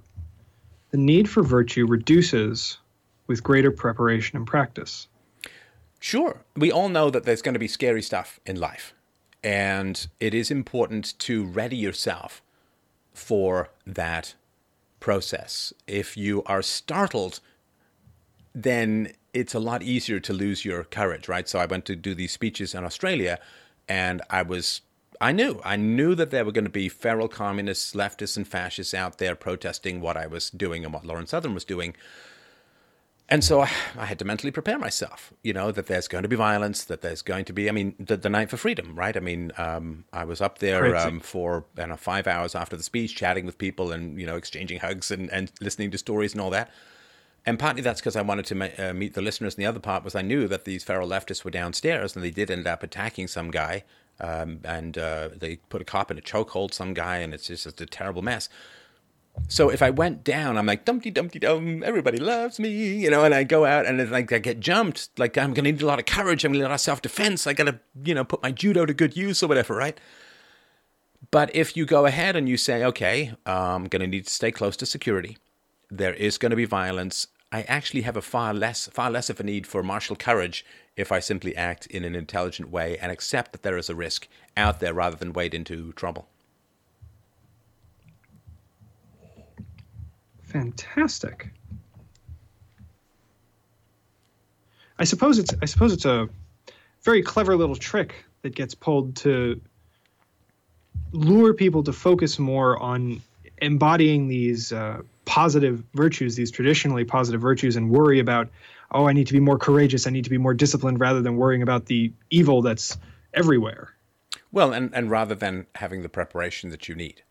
the need for virtue reduces with greater preparation and practice. Sure. We all know that there's going to be scary stuff in life. And it is important to ready yourself for that process. If you are startled, then it's a lot easier to lose your courage, right? So I went to do these speeches in Australia and I was I knew. I knew that there were going to be feral communists, leftists, and fascists out there protesting what I was doing and what Lauren Southern was doing. And so I, I, had to mentally prepare myself, you know, that there's going to be violence, that there's going to be, I mean, the, the night for freedom, right? I mean, um, I was up there um, for I know, five hours after the speech, chatting with people and, you know, exchanging hugs and, and listening to stories and all that. And partly that's because I wanted to ma- uh, meet the listeners. And the other part was I knew that these feral leftists were downstairs and they did end up attacking some guy um, and uh, they put a cop in a chokehold, some guy, and it's just a terrible mess. So if I went down, I'm like dumpty dumpty dum, everybody loves me, you know, and I go out and it's like I get jumped, like I'm gonna need a lot of courage, I'm gonna need a lot of self defense, I gotta, you know, put my judo to good use or whatever, right? But if you go ahead and you say, okay, I'm gonna need to stay close to security, there is gonna be violence. I actually have a far less, far less of a need for martial courage if I simply act in an intelligent way and accept that there is a risk out there rather than wade into trouble. Fantastic. I suppose it's I suppose it's a very clever little trick that gets pulled to lure people to focus more on embodying these uh, positive virtues, these traditionally positive virtues, and worry about oh, I need to be more courageous, I need to be more disciplined, rather than worrying about the evil that's everywhere. Well, and, and rather than having the preparation that you need.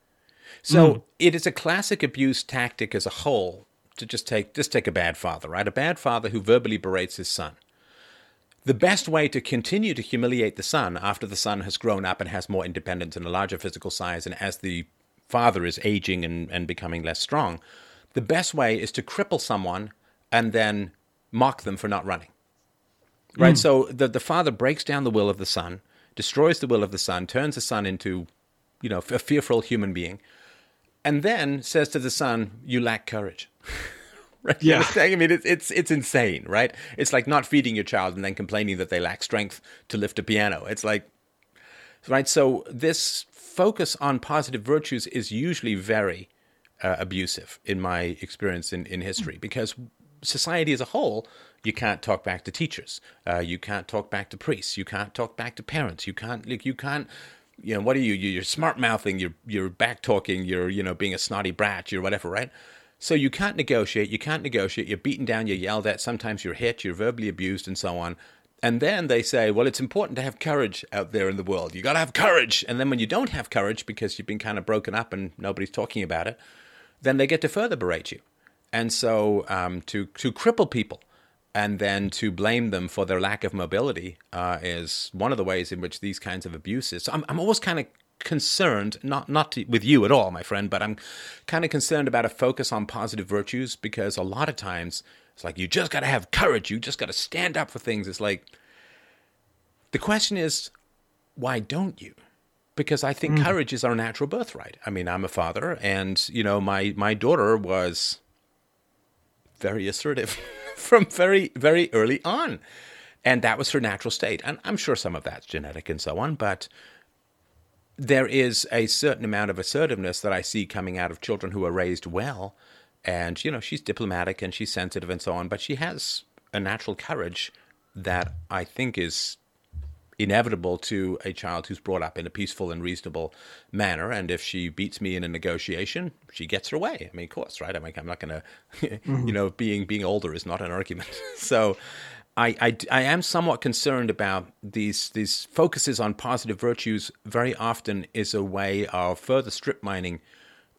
So mm. it is a classic abuse tactic as a whole to just take just take a bad father, right? A bad father who verbally berates his son. The best way to continue to humiliate the son after the son has grown up and has more independence and a larger physical size, and as the father is aging and, and becoming less strong, the best way is to cripple someone and then mock them for not running. Right? Mm. So the, the father breaks down the will of the son, destroys the will of the son, turns the son into, you know, a fearful human being, and then says to the son, You lack courage. right? Yeah. I mean, it's, it's, it's insane, right? It's like not feeding your child and then complaining that they lack strength to lift a piano. It's like, right? So this focus on positive virtues is usually very uh, abusive in my experience in, in history because society as a whole, you can't talk back to teachers. Uh, you can't talk back to priests. You can't talk back to parents. You can't like you can't. You know what are you? You're smart mouthing. You're you're back talking. You're you know being a snotty brat. You're whatever, right? So you can't negotiate, you can't negotiate, you're beaten down, you're yelled at, sometimes you're hit, you're verbally abused, and so on. And then they say, well, it's important to have courage out there in the world. You got to have courage. And then when you don't have courage because you've been kind of broken up and nobody's talking about it, then they get to further berate you. And so um, to to cripple people and then to blame them for their lack of mobility uh, is one of the ways in which these kinds of abuses. So I'm, I'm always kind of concerned, not not to, with you at all, my friend, but I'm kind of concerned about a focus on positive virtues because a lot of times it's like you just got to have courage, you just got to stand up for things. It's like the question is, why don't you? Because I think mm. courage is our natural birthright. I mean, I'm a father, and you know, my my daughter was very assertive from very very early on, and that was her natural state. And I'm sure some of that's genetic and so on, but there is a certain amount of assertiveness that I see coming out of children who are raised well. And, you know, she's diplomatic and she's sensitive and so on, but she has a natural courage that I think is inevitable to a child who's brought up in a peaceful and reasonable manner. And if she beats me in a negotiation, she gets her way. I mean, of course, right? I mean, I'm not going to, you know, being being older is not an argument. so I, I, I am somewhat concerned about these these focuses on positive virtues. Very often is a way of further strip mining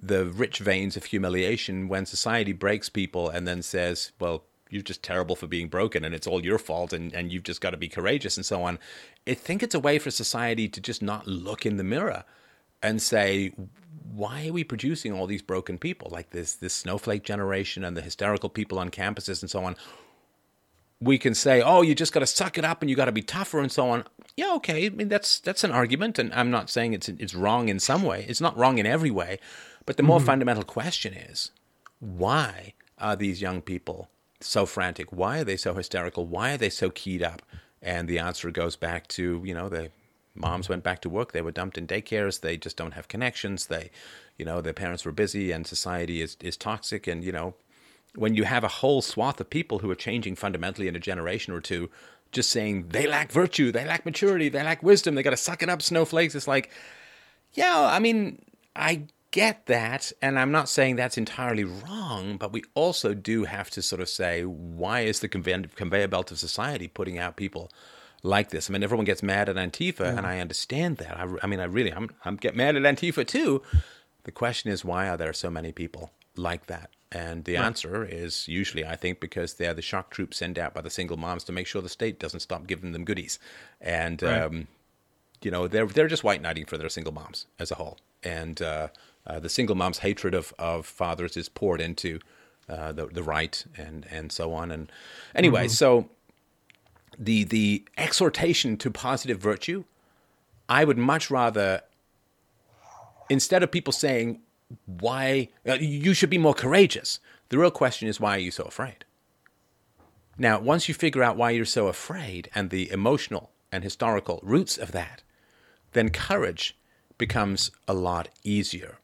the rich veins of humiliation when society breaks people and then says, "Well, you're just terrible for being broken, and it's all your fault, and, and you've just got to be courageous and so on." I think it's a way for society to just not look in the mirror and say, why are we producing all these broken people like this this snowflake generation and the hysterical people on campuses and so on we can say, "Oh, you just got to suck it up and you got to be tougher and so on." Yeah, okay. I mean, that's that's an argument, and I'm not saying it's it's wrong in some way. It's not wrong in every way, but the more mm-hmm. fundamental question is, why are these young people so frantic? Why are they so hysterical? Why are they so keyed up? And the answer goes back to you know the moms went back to work. They were dumped in daycares. They just don't have connections. They, you know, their parents were busy, and society is is toxic, and you know when you have a whole swath of people who are changing fundamentally in a generation or two, just saying they lack virtue, they lack maturity, they lack wisdom, they got to suck it up, snowflakes. It's like, yeah, I mean, I get that, and I'm not saying that's entirely wrong, but we also do have to sort of say, why is the conveyor belt of society putting out people like this? I mean, everyone gets mad at Antifa, yeah. and I understand that. I, I mean, I really, I'm, I'm get mad at Antifa too. The question is, why are there so many people like that? And the right. answer is usually, I think, because they're the shock troops sent out by the single moms to make sure the state doesn't stop giving them goodies. And, right. um, you know, they're, they're just white knighting for their single moms as a whole. And uh, uh, the single mom's hatred of, of fathers is poured into uh, the, the right and, and so on. And anyway, mm-hmm. so the, the exhortation to positive virtue, I would much rather, instead of people saying, why uh, you should be more courageous. The real question is why are you so afraid? Now, once you figure out why you're so afraid and the emotional and historical roots of that, then courage becomes a lot easier.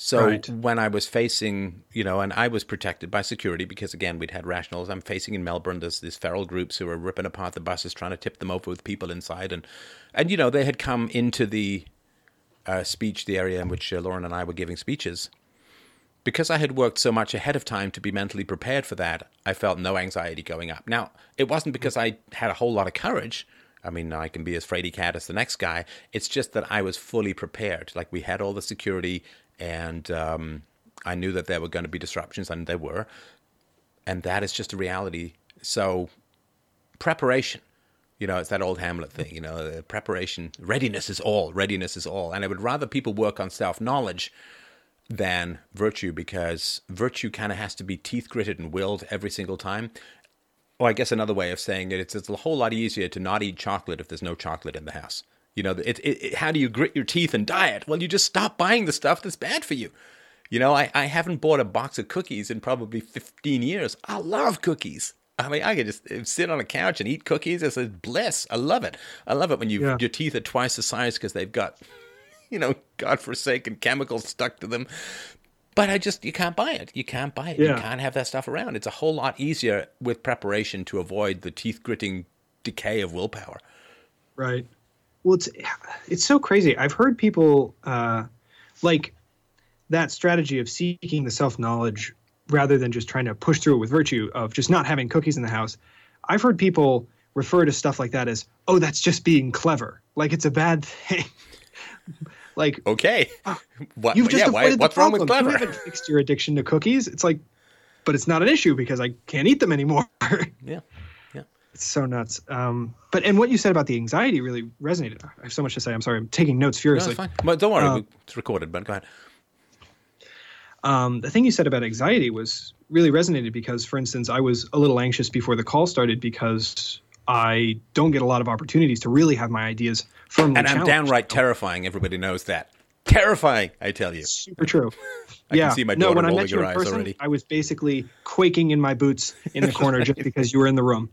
So right. when I was facing, you know, and I was protected by security because again we'd had rationals. I'm facing in Melbourne. There's these feral groups who are ripping apart the buses, trying to tip them over with people inside, and and you know they had come into the uh, speech, the area in which uh, Lauren and I were giving speeches, because I had worked so much ahead of time to be mentally prepared for that, I felt no anxiety going up. Now, it wasn't because I had a whole lot of courage. I mean, I can be as fraidy cat as the next guy. It's just that I was fully prepared. Like we had all the security, and um, I knew that there were going to be disruptions, and there were. And that is just a reality. So, preparation you know, it's that old Hamlet thing, you know, preparation, readiness is all, readiness is all. And I would rather people work on self knowledge than virtue because virtue kind of has to be teeth gritted and willed every single time. Or I guess another way of saying it, it's, it's a whole lot easier to not eat chocolate if there's no chocolate in the house. You know, it, it, it, how do you grit your teeth and diet? Well, you just stop buying the stuff that's bad for you. You know, I, I haven't bought a box of cookies in probably 15 years. I love cookies. I mean, I could just uh, sit on a couch and eat cookies. It's a bliss. I love it. I love it when you yeah. your teeth are twice the size because they've got, you know, godforsaken chemicals stuck to them. But I just you can't buy it. You can't buy it. Yeah. You can't have that stuff around. It's a whole lot easier with preparation to avoid the teeth gritting decay of willpower. Right. Well, it's it's so crazy. I've heard people uh, like that strategy of seeking the self knowledge rather than just trying to push through it with virtue of just not having cookies in the house. I've heard people refer to stuff like that as, oh, that's just being clever. Like it's a bad thing. like, okay. What, you've just yeah, why, what's wrong with clever? You haven't fixed your addiction to cookies. It's like, but it's not an issue because I can't eat them anymore. yeah. It's so nuts. Um, but, and what you said about the anxiety really resonated. I have so much to say. I'm sorry. I'm taking notes furiously. No, fine. Well, don't worry. Uh, it's recorded, but go ahead. Um, the thing you said about anxiety was really resonated because, for instance, I was a little anxious before the call started because I don't get a lot of opportunities to really have my ideas firmly And I'm downright terrifying. Everybody knows that. Terrifying, I tell you. Super true. I yeah. can see my daughter no, when rolling I met you in person, already. I was basically quaking in my boots in the corner just because you were in the room.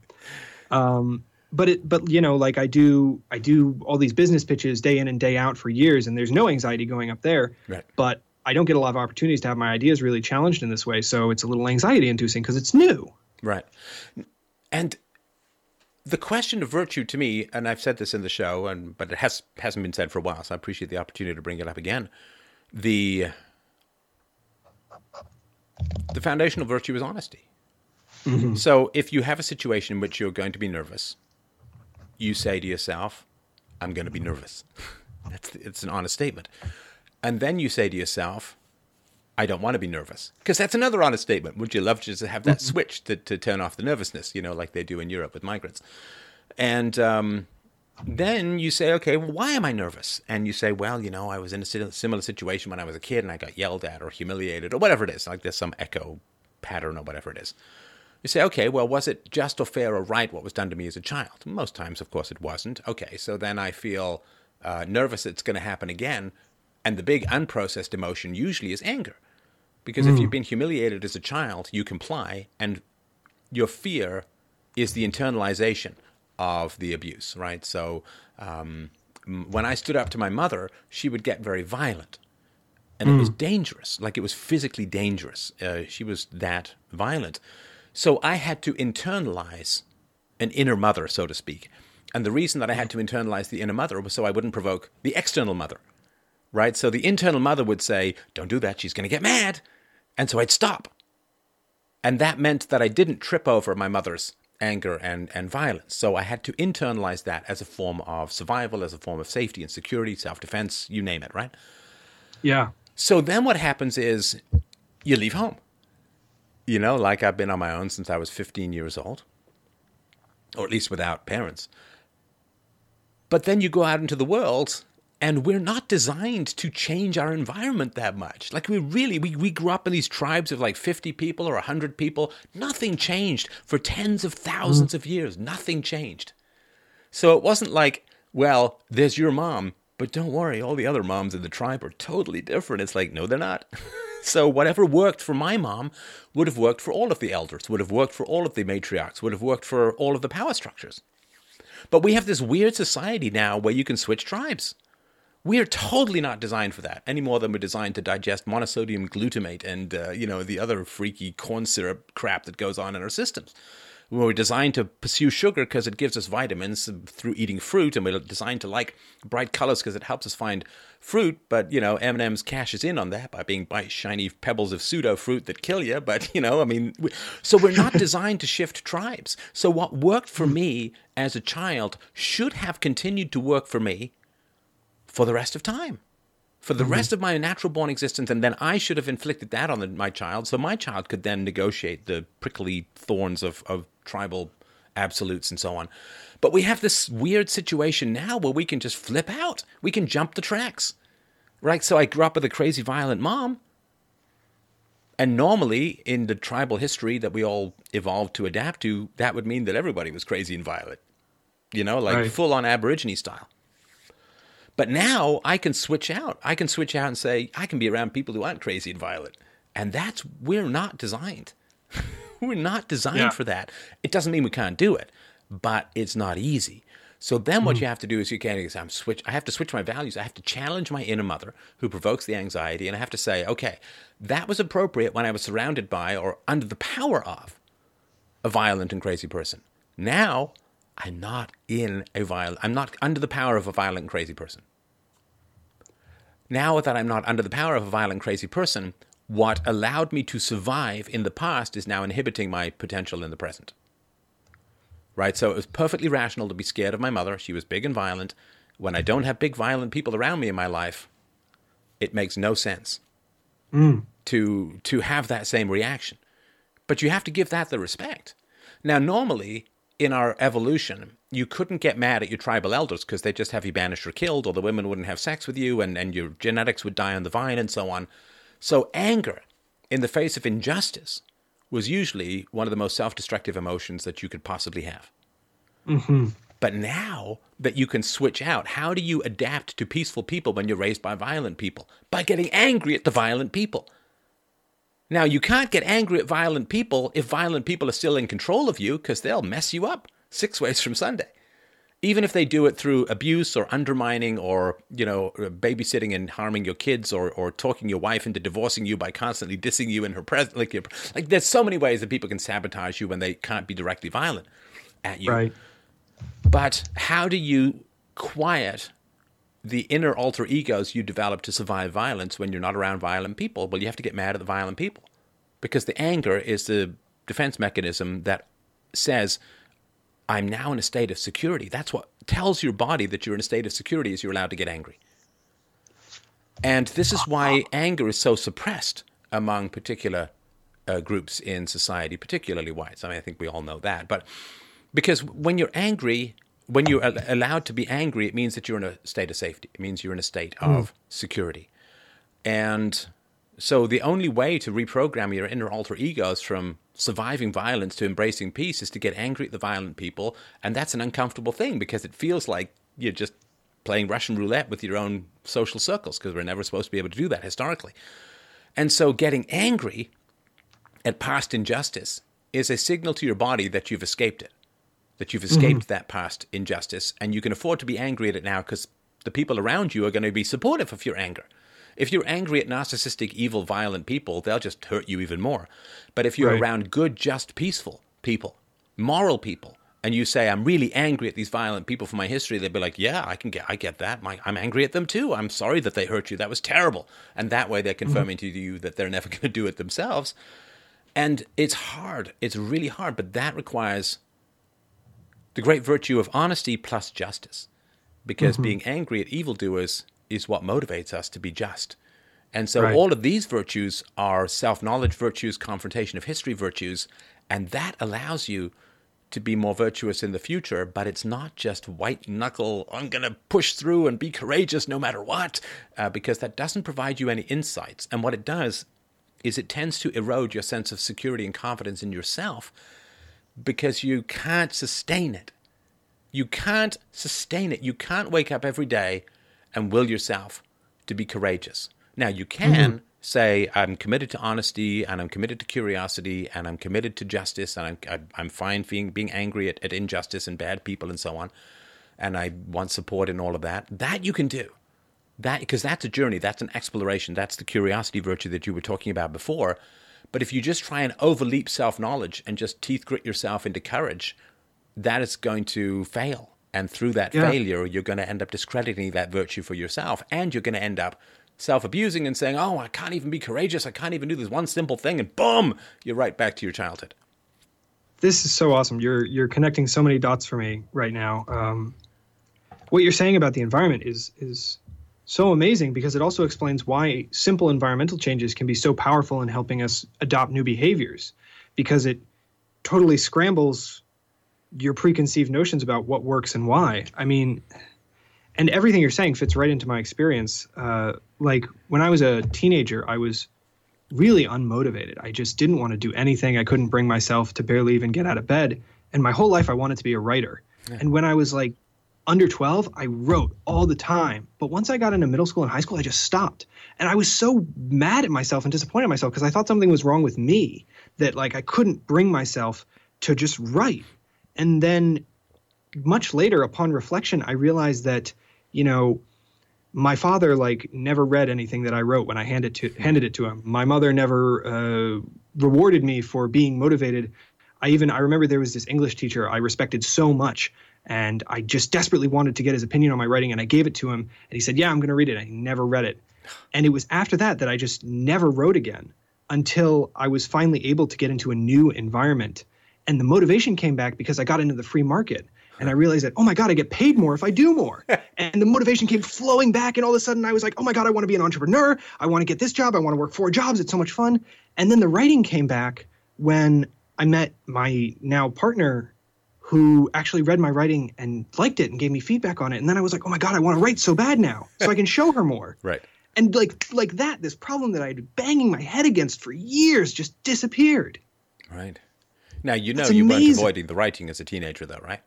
Um, but it, but you know, like I do, I do all these business pitches day in and day out for years, and there's no anxiety going up there. Right. But I don't get a lot of opportunities to have my ideas really challenged in this way, so it's a little anxiety inducing because it's new. Right. And the question of virtue to me, and I've said this in the show, and but it has hasn't been said for a while, so I appreciate the opportunity to bring it up again. The the foundational virtue is honesty. Mm-hmm. So if you have a situation in which you're going to be nervous, you say to yourself, "I'm going to be nervous." That's it's an honest statement, and then you say to yourself, I don't want to be nervous. Because that's another honest statement. Would you love to just have that mm-hmm. switch to, to turn off the nervousness, you know, like they do in Europe with migrants? And um, then you say, okay, well, why am I nervous? And you say, well, you know, I was in a similar situation when I was a kid and I got yelled at or humiliated or whatever it is. Like there's some echo pattern or whatever it is. You say, okay, well, was it just or fair or right what was done to me as a child? Most times, of course, it wasn't. Okay, so then I feel uh, nervous it's going to happen again. And the big unprocessed emotion usually is anger. Because mm. if you've been humiliated as a child, you comply, and your fear is the internalization of the abuse, right? So um, when I stood up to my mother, she would get very violent. And mm. it was mm. dangerous, like it was physically dangerous. Uh, she was that violent. So I had to internalize an inner mother, so to speak. And the reason that I had to internalize the inner mother was so I wouldn't provoke the external mother, right? So the internal mother would say, Don't do that, she's going to get mad. And so I'd stop. And that meant that I didn't trip over my mother's anger and, and violence. So I had to internalize that as a form of survival, as a form of safety and security, self defense, you name it, right? Yeah. So then what happens is you leave home. You know, like I've been on my own since I was 15 years old, or at least without parents. But then you go out into the world and we're not designed to change our environment that much like we really we, we grew up in these tribes of like 50 people or 100 people nothing changed for tens of thousands mm. of years nothing changed so it wasn't like well there's your mom but don't worry all the other moms in the tribe are totally different. It's like no they're not. So whatever worked for my mom would have worked for all of the elders would have worked for all of the matriarchs would have worked for all of the power structures. But we have this weird society now where you can switch tribes. We are totally not designed for that any more than we're designed to digest monosodium glutamate and uh, you know the other freaky corn syrup crap that goes on in our systems. We're designed to pursue sugar because it gives us vitamins through eating fruit, and we're designed to like bright colors because it helps us find fruit. But you know, M and M's cashes in on that by being bright, shiny pebbles of pseudo fruit that kill you. But you know, I mean, we, so we're not designed to shift tribes. So what worked for me as a child should have continued to work for me for the rest of time, for the mm-hmm. rest of my natural born existence. And then I should have inflicted that on the, my child so my child could then negotiate the prickly thorns of, of tribal absolutes and so on. But we have this weird situation now where we can just flip out, we can jump the tracks. Right? So I grew up with a crazy violent mom. And normally, in the tribal history that we all evolved to adapt to, that would mean that everybody was crazy and violent. You know, like right. full on Aborigine style. But now I can switch out. I can switch out and say, I can be around people who aren't crazy and violent. And that's, we're not designed. we're not designed yeah. for that. It doesn't mean we can't do it, but it's not easy. So then what mm. you have to do is you can't I'm switch I have to switch my values. I have to challenge my inner mother who provokes the anxiety and I have to say, okay, that was appropriate when I was surrounded by or under the power of a violent and crazy person. Now I'm not in a violent, I'm not under the power of a violent and crazy person. Now that I'm not under the power of a violent, crazy person, what allowed me to survive in the past is now inhibiting my potential in the present. Right? So it was perfectly rational to be scared of my mother. She was big and violent. When I don't have big, violent people around me in my life, it makes no sense mm. to, to have that same reaction. But you have to give that the respect. Now, normally in our evolution, you couldn't get mad at your tribal elders because they'd just have you banished or killed, or the women wouldn't have sex with you, and, and your genetics would die on the vine, and so on. So, anger in the face of injustice was usually one of the most self destructive emotions that you could possibly have. Mm-hmm. But now that you can switch out, how do you adapt to peaceful people when you're raised by violent people? By getting angry at the violent people. Now, you can't get angry at violent people if violent people are still in control of you because they'll mess you up six ways from Sunday. Even if they do it through abuse or undermining or, you know, babysitting and harming your kids or, or talking your wife into divorcing you by constantly dissing you in her presence. Like, like, there's so many ways that people can sabotage you when they can't be directly violent at you. Right. But how do you quiet the inner alter egos you develop to survive violence when you're not around violent people? Well, you have to get mad at the violent people because the anger is the defense mechanism that says, I'm now in a state of security. That's what tells your body that you're in a state of security is you're allowed to get angry. And this is why anger is so suppressed among particular uh, groups in society, particularly whites. I mean, I think we all know that. But because when you're angry, when you're allowed to be angry, it means that you're in a state of safety. It means you're in a state mm. of security. And so the only way to reprogram your inner alter egos from surviving violence to embracing peace is to get angry at the violent people. And that's an uncomfortable thing because it feels like you're just playing Russian roulette with your own social circles because we're never supposed to be able to do that historically. And so getting angry at past injustice is a signal to your body that you've escaped it that you've escaped mm-hmm. that past injustice and you can afford to be angry at it now because the people around you are going to be supportive of your anger. If you're angry at narcissistic, evil, violent people, they'll just hurt you even more. But if you're right. around good, just, peaceful people, moral people, and you say, "I'm really angry at these violent people from my history," they'd be like, "Yeah, I can get, I get that. My, I'm angry at them too. I'm sorry that they hurt you. That was terrible." And that way, they're mm-hmm. confirming mm-hmm. to you that they're never going to do it themselves. And it's hard. It's really hard. But that requires the great virtue of honesty plus justice. Because mm-hmm. being angry at evildoers is what motivates us to be just. And so right. all of these virtues are self knowledge virtues, confrontation of history virtues, and that allows you to be more virtuous in the future, but it's not just white knuckle, I'm going to push through and be courageous no matter what, uh, because that doesn't provide you any insights. And what it does is it tends to erode your sense of security and confidence in yourself because you can't sustain it. You can't sustain it. You can't wake up every day and will yourself to be courageous. Now, you can mm-hmm. say, I'm committed to honesty and I'm committed to curiosity and I'm committed to justice and I'm, I'm fine being, being angry at, at injustice and bad people and so on. And I want support in all of that. That you can do. That because that's a journey, that's an exploration, that's the curiosity virtue that you were talking about before. But if you just try and overleap self knowledge and just teeth grit yourself into courage, that is going to fail. And through that yeah. failure, you're going to end up discrediting that virtue for yourself. And you're going to end up self abusing and saying, oh, I can't even be courageous. I can't even do this one simple thing. And boom, you're right back to your childhood. This is so awesome. You're, you're connecting so many dots for me right now. Um, what you're saying about the environment is, is so amazing because it also explains why simple environmental changes can be so powerful in helping us adopt new behaviors because it totally scrambles your preconceived notions about what works and why. I mean, and everything you're saying fits right into my experience. Uh, like when I was a teenager, I was really unmotivated. I just didn't want to do anything. I couldn't bring myself to barely even get out of bed. And my whole life, I wanted to be a writer. Yeah. And when I was like under 12, I wrote all the time. But once I got into middle school and high school, I just stopped. And I was so mad at myself and disappointed in myself because I thought something was wrong with me that like I couldn't bring myself to just write. And then much later, upon reflection, I realized that, you know, my father like never read anything that I wrote when I handed to handed it to him. My mother never uh, rewarded me for being motivated. I even I remember there was this English teacher I respected so much, and I just desperately wanted to get his opinion on my writing, and I gave it to him, and he said, "Yeah, I'm going to read it." I never read it, And it was after that that I just never wrote again until I was finally able to get into a new environment. And the motivation came back because I got into the free market. And I realized that, oh my God, I get paid more if I do more. and the motivation came flowing back. And all of a sudden, I was like, oh my God, I want to be an entrepreneur. I want to get this job. I want to work four jobs. It's so much fun. And then the writing came back when I met my now partner who actually read my writing and liked it and gave me feedback on it. And then I was like, oh my God, I want to write so bad now so I can show her more. Right. And like like that, this problem that I'd been banging my head against for years just disappeared. Right. Now you know That's you weren't avoiding the writing as a teenager though, right?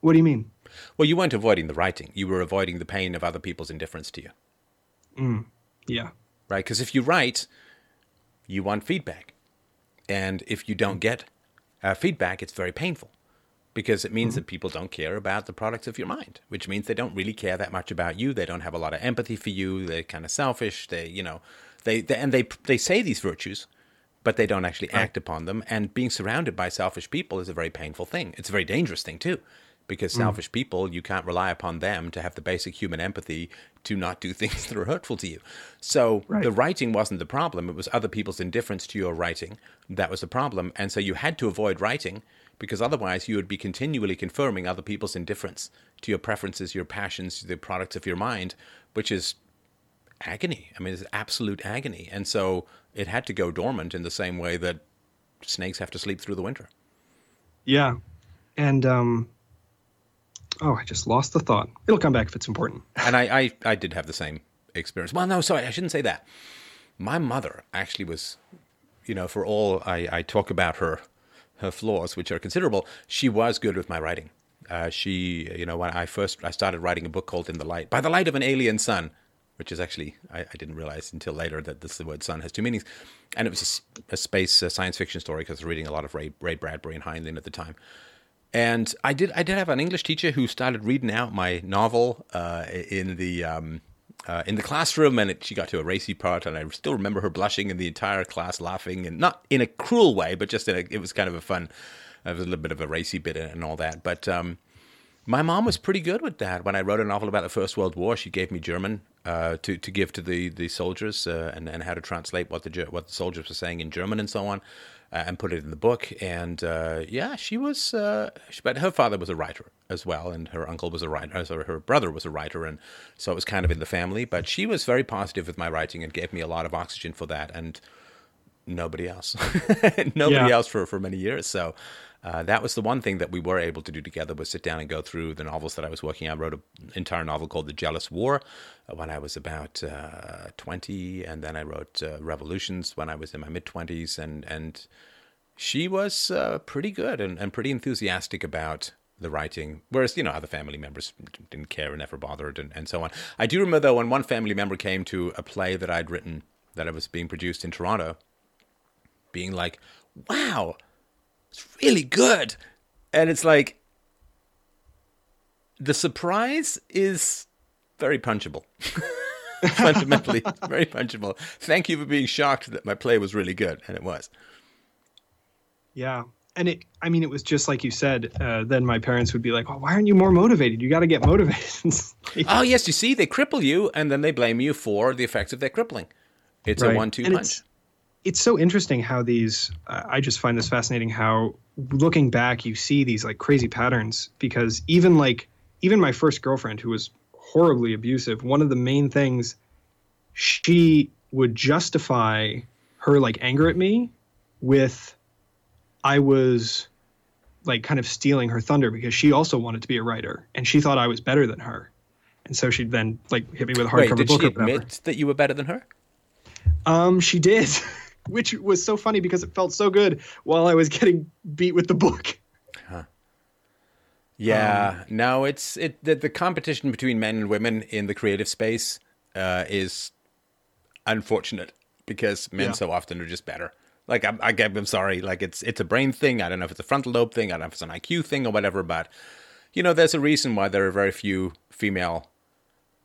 What do you mean? Well, you weren't avoiding the writing. You were avoiding the pain of other people's indifference to you. Yeah. right? Because if you write, you want feedback. And if you don't get uh, feedback, it's very painful because it means that people don't care about the products of your mind, which means they don't really care that much about you. They don't have a lot of empathy for you. They're kind of selfish. They, you know, they, they and they they say these virtues, but they don't actually act upon them. And being surrounded by selfish people is a very painful thing. It's a very dangerous thing too, because mm. selfish people you can't rely upon them to have the basic human empathy to not do things that are hurtful to you. So Right. the writing wasn't the problem; it was other people's indifference to your writing that was the problem. And so you had to avoid writing because otherwise you would be continually confirming other people's indifference to your preferences, your passions, the products of your mind, which is agony. I mean, it's absolute agony. And so it had to go dormant in the same way that snakes have to sleep through the winter. Yeah. And um oh, I just lost the thought. It'll come back if it's important. And I, I, I did have the same experience. Well, no, sorry, I shouldn't say that. My mother actually was, you know, for all I, I talk about her, her flaws, which are considerable, she was good with my writing. Uh, she, you know, when I first I started writing a book called In the Light, by the light of an alien sun, which is actually I, I didn't realize until later that this the word sun has two meanings, and it was a space uh science fiction story because I was reading a lot of Ray, Ray Bradbury and Heinlein at the time. And I did I did have an English teacher who started reading out my novel uh, in the um, uh, in the classroom, and it, she got to a racy part, and I still remember her blushing, and the entire class laughing, and not in a cruel way, but just in a, it was kind of a fun, it was a little bit of a racy bit and all that. But um, my mom was pretty good with that. When I wrote a novel about the First World War, she gave me German uh, to to give to the the soldiers uh, and and how to translate what the what the soldiers were saying in German and so on, uh, and put it in the book. And uh, yeah, she was. Uh, she, but her father was a writer as well, and her uncle was a writer. Sorry, her brother was a writer, and so it was kind of in the family. But she was very positive with my writing and gave me a lot of oxygen for that. And nobody else, nobody Yeah. else for for many years. So. Uh, that was the one thing that we were able to do together was sit down and go through the novels that I was working on. I wrote an entire novel called The Jealous War uh, when I was about uh, 20, and then I wrote uh, Revolutions when I was in my mid 20s, and and she was uh, pretty good and, and pretty enthusiastic about the writing, whereas you know other family members didn't care and never bothered, and, and so on. I do remember though when one family member came to a play that I'd written that was being produced in Toronto, being like, "Wow." It's really good. And it's like the surprise is very punchable. Fundamentally, very punchable. Thank you for being shocked that my play was really good, and it was. Yeah. And it, I mean, it was just like you said. Uh, then my parents would be like, "Well, why aren't you more motivated? You got to get motivated." It's Oh yes, you see, they cripple you, and then they blame you for the effects of their crippling. It's a one-two And punch. it's- it's so interesting how these uh, i just find this fascinating how looking back you see these like crazy patterns because even like even my first girlfriend who was horribly abusive one of the main things she would justify her like anger at me with i was like kind of stealing her thunder because she also wanted to be a writer and she thought i was better than her. And so she'd then like hit me with a Wait, hardcover did book she admit that you were better than her? Um, she did, which was so funny because it felt so good while I was getting beat with the book. Yeah, no, it's it. The, the competition between men and women in the creative space uh, is unfortunate because men Yeah. so often are just better. Like I'm, I, I'm sorry, like it's it's a brain thing. I don't know if it's a frontal lobe thing. I don't know if it's an IQ thing or whatever. But you know, there's a reason why there are very few female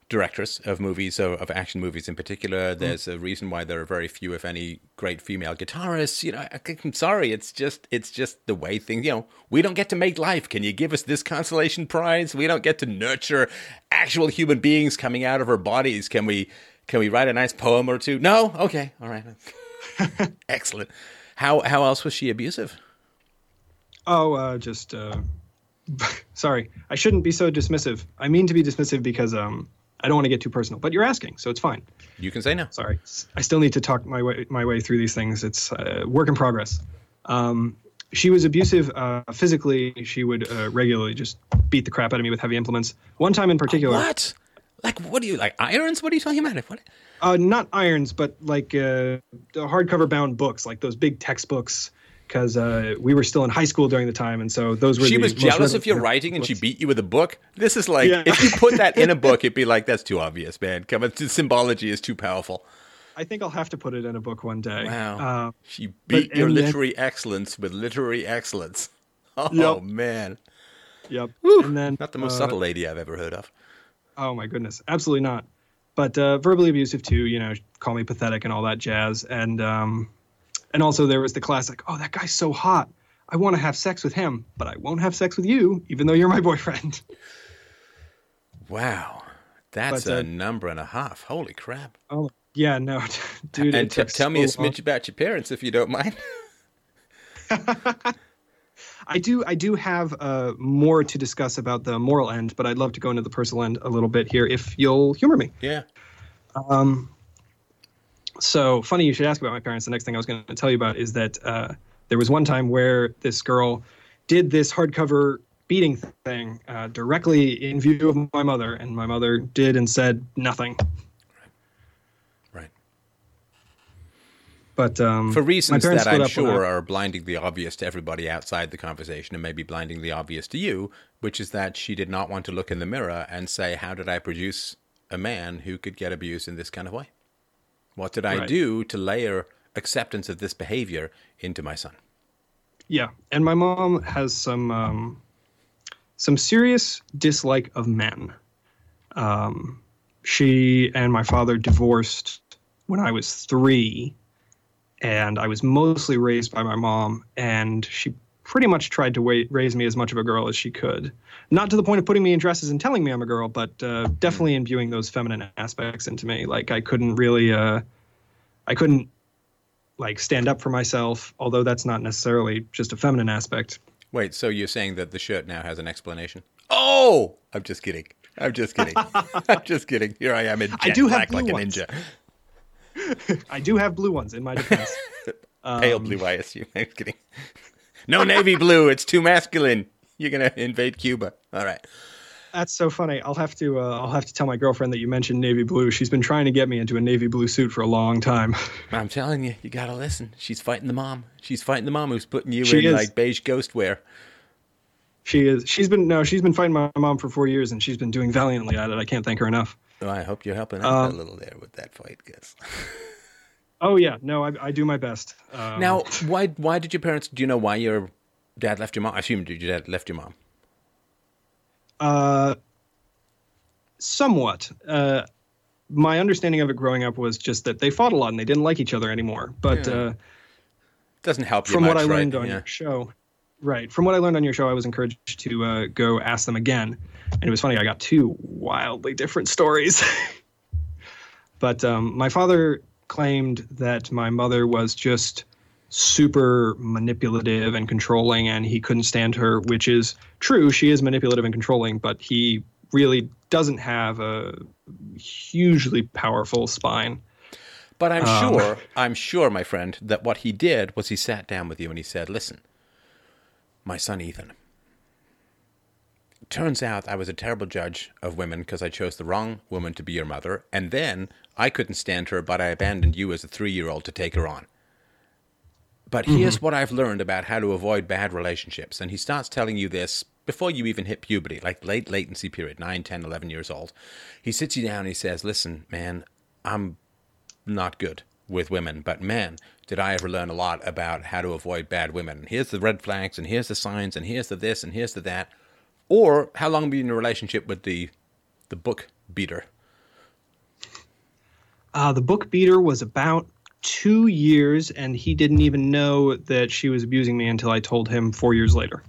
directors of movies, of, of action movies in particular. There's a reason why there are very few, if any, great female guitarists. You know, I, I'm sorry, it's just it's just the way things. You know, we don't get to make life. Can you give us this consolation prize? We don't get to nurture actual human beings coming out of our bodies. Can we? Can we write a nice poem or two? No. Okay. All right. Excellent. How how else was she abusive? Oh, uh, just uh, sorry. I shouldn't be so dismissive. I mean to be dismissive because um, I don't want to get too personal. But you're asking, so it's fine. You can say no. Sorry. I still need to talk my way my way through these things. It's uh, work in progress. Um, she was abusive uh, physically. She would uh, regularly just beat the crap out of me with heavy implements. One time in particular. What? Like what do you like irons? What are you talking about? What? Uh, not irons, but like uh, hardcover bound books, like those big textbooks because uh, we were still in high school during the time, and so those were. She was jealous of your writing, and she beat you with a book. This is like yeah. if you put that in a book, it'd be like that's too obvious, man. Come on, the symbology is too powerful. I think I'll have to put it in a book one day. Wow, uh, she beat your literary then, excellence with literary excellence. Oh yep. man. Yep. Woo, and then not the most uh, subtle lady I've ever heard of. Oh my goodness, absolutely not. But uh, verbally abusive too. You know, call me pathetic and all that jazz. And um, and also there was the classic, oh, that guy's so hot. I want to have sex with him, but I won't have sex with you, even though you're my boyfriend. Wow. That's but, uh, a number and a half. Holy crap. Oh, yeah, no, dude. And t- tell so me a smidge long. about your parents if you don't mind. I do. I do have uh, more to discuss about the moral end, but I'd love to go into the personal end a little bit here, if you'll humor me. Yeah. Um, so funny you should ask about my parents. The next thing I was going to tell you about is that uh, there was one time where this girl did this hardcover beating thing uh, directly in view of my mother, and my mother did and said nothing. Right. But um, for reasons that I'm sure are blinding the obvious to everybody outside the conversation, and maybe blinding the obvious to you, which is that she did not want to look in the mirror and say, "How did I produce a man who could get abused in this kind of way?" What did I right. do to layer acceptance of this behavior into my son? Yeah, and my mom has some um, some serious dislike of men. Um, she and my father divorced when I was three, and I was mostly raised by my mom, and she pretty much tried to wait, raise me as much of a girl as she could. Not to the point of putting me in dresses and telling me I'm a girl, but uh, definitely imbuing those feminine aspects into me. Like I couldn't really, uh, I couldn't like stand up for myself, although that's not necessarily just a feminine aspect. Wait, so you're saying that the shirt now has an explanation? Oh, I'm just kidding. I'm just kidding. I'm just kidding. Here I am in I do black like ones. a ninja. I do have blue ones in my defense. Pale um, blue, I assume. I'm kidding. No navy blue. It's too masculine. You're gonna invade Cuba. All right. That's so funny. I'll have to. Uh, I'll have to tell my girlfriend that you mentioned navy blue. She's been trying to get me into a navy blue suit for a long time. I'm telling you, you gotta listen. She's fighting the mom. She's fighting the mom who's putting you she in is. like beige ghost wear. She is. She's been no. She's been fighting my mom for four years, and she's been doing valiantly at it. I can't thank her enough. Oh, I hope you're helping out um, a little there with that fight, guys. oh yeah, no, I, I do my best. Um, now, why why did your parents? Do you know why your dad left your mom? I assume your dad left your mom. Uh, somewhat. Uh, my understanding of it growing up was just that they fought a lot and they didn't like each other anymore. But yeah. uh, doesn't help from much, what I learned on yeah. your show. Right. From what I learned on your show, I was encouraged to uh, go ask them again, and it was funny. I got two wildly different stories. but um, my father claimed that my mother was just super manipulative and controlling and he couldn't stand her which is true. She is manipulative and controlling but he really doesn't have a hugely powerful spine. But i'm um, sure i'm sure my friend that what he did was he sat down with you and he said listen my son ethan turns out i was a terrible judge of women because i chose the wrong woman to be your mother and then i couldn't stand her but i abandoned you as a three year old to take her on but mm-hmm. here's what I've learned about how to avoid bad relationships. And he starts telling you this before you even hit puberty, like late latency period, 9, 10, 11 years old. He sits you down and he says, Listen, man, I'm not good with women, but man, did I ever learn a lot about how to avoid bad women. Here's the red flags, and here's the signs, and here's the this, and here's the that. Or how long have you been in a relationship with the, the book beater? Uh, the book beater was about two years, and he didn't even know that she was abusing me until I told him four years later.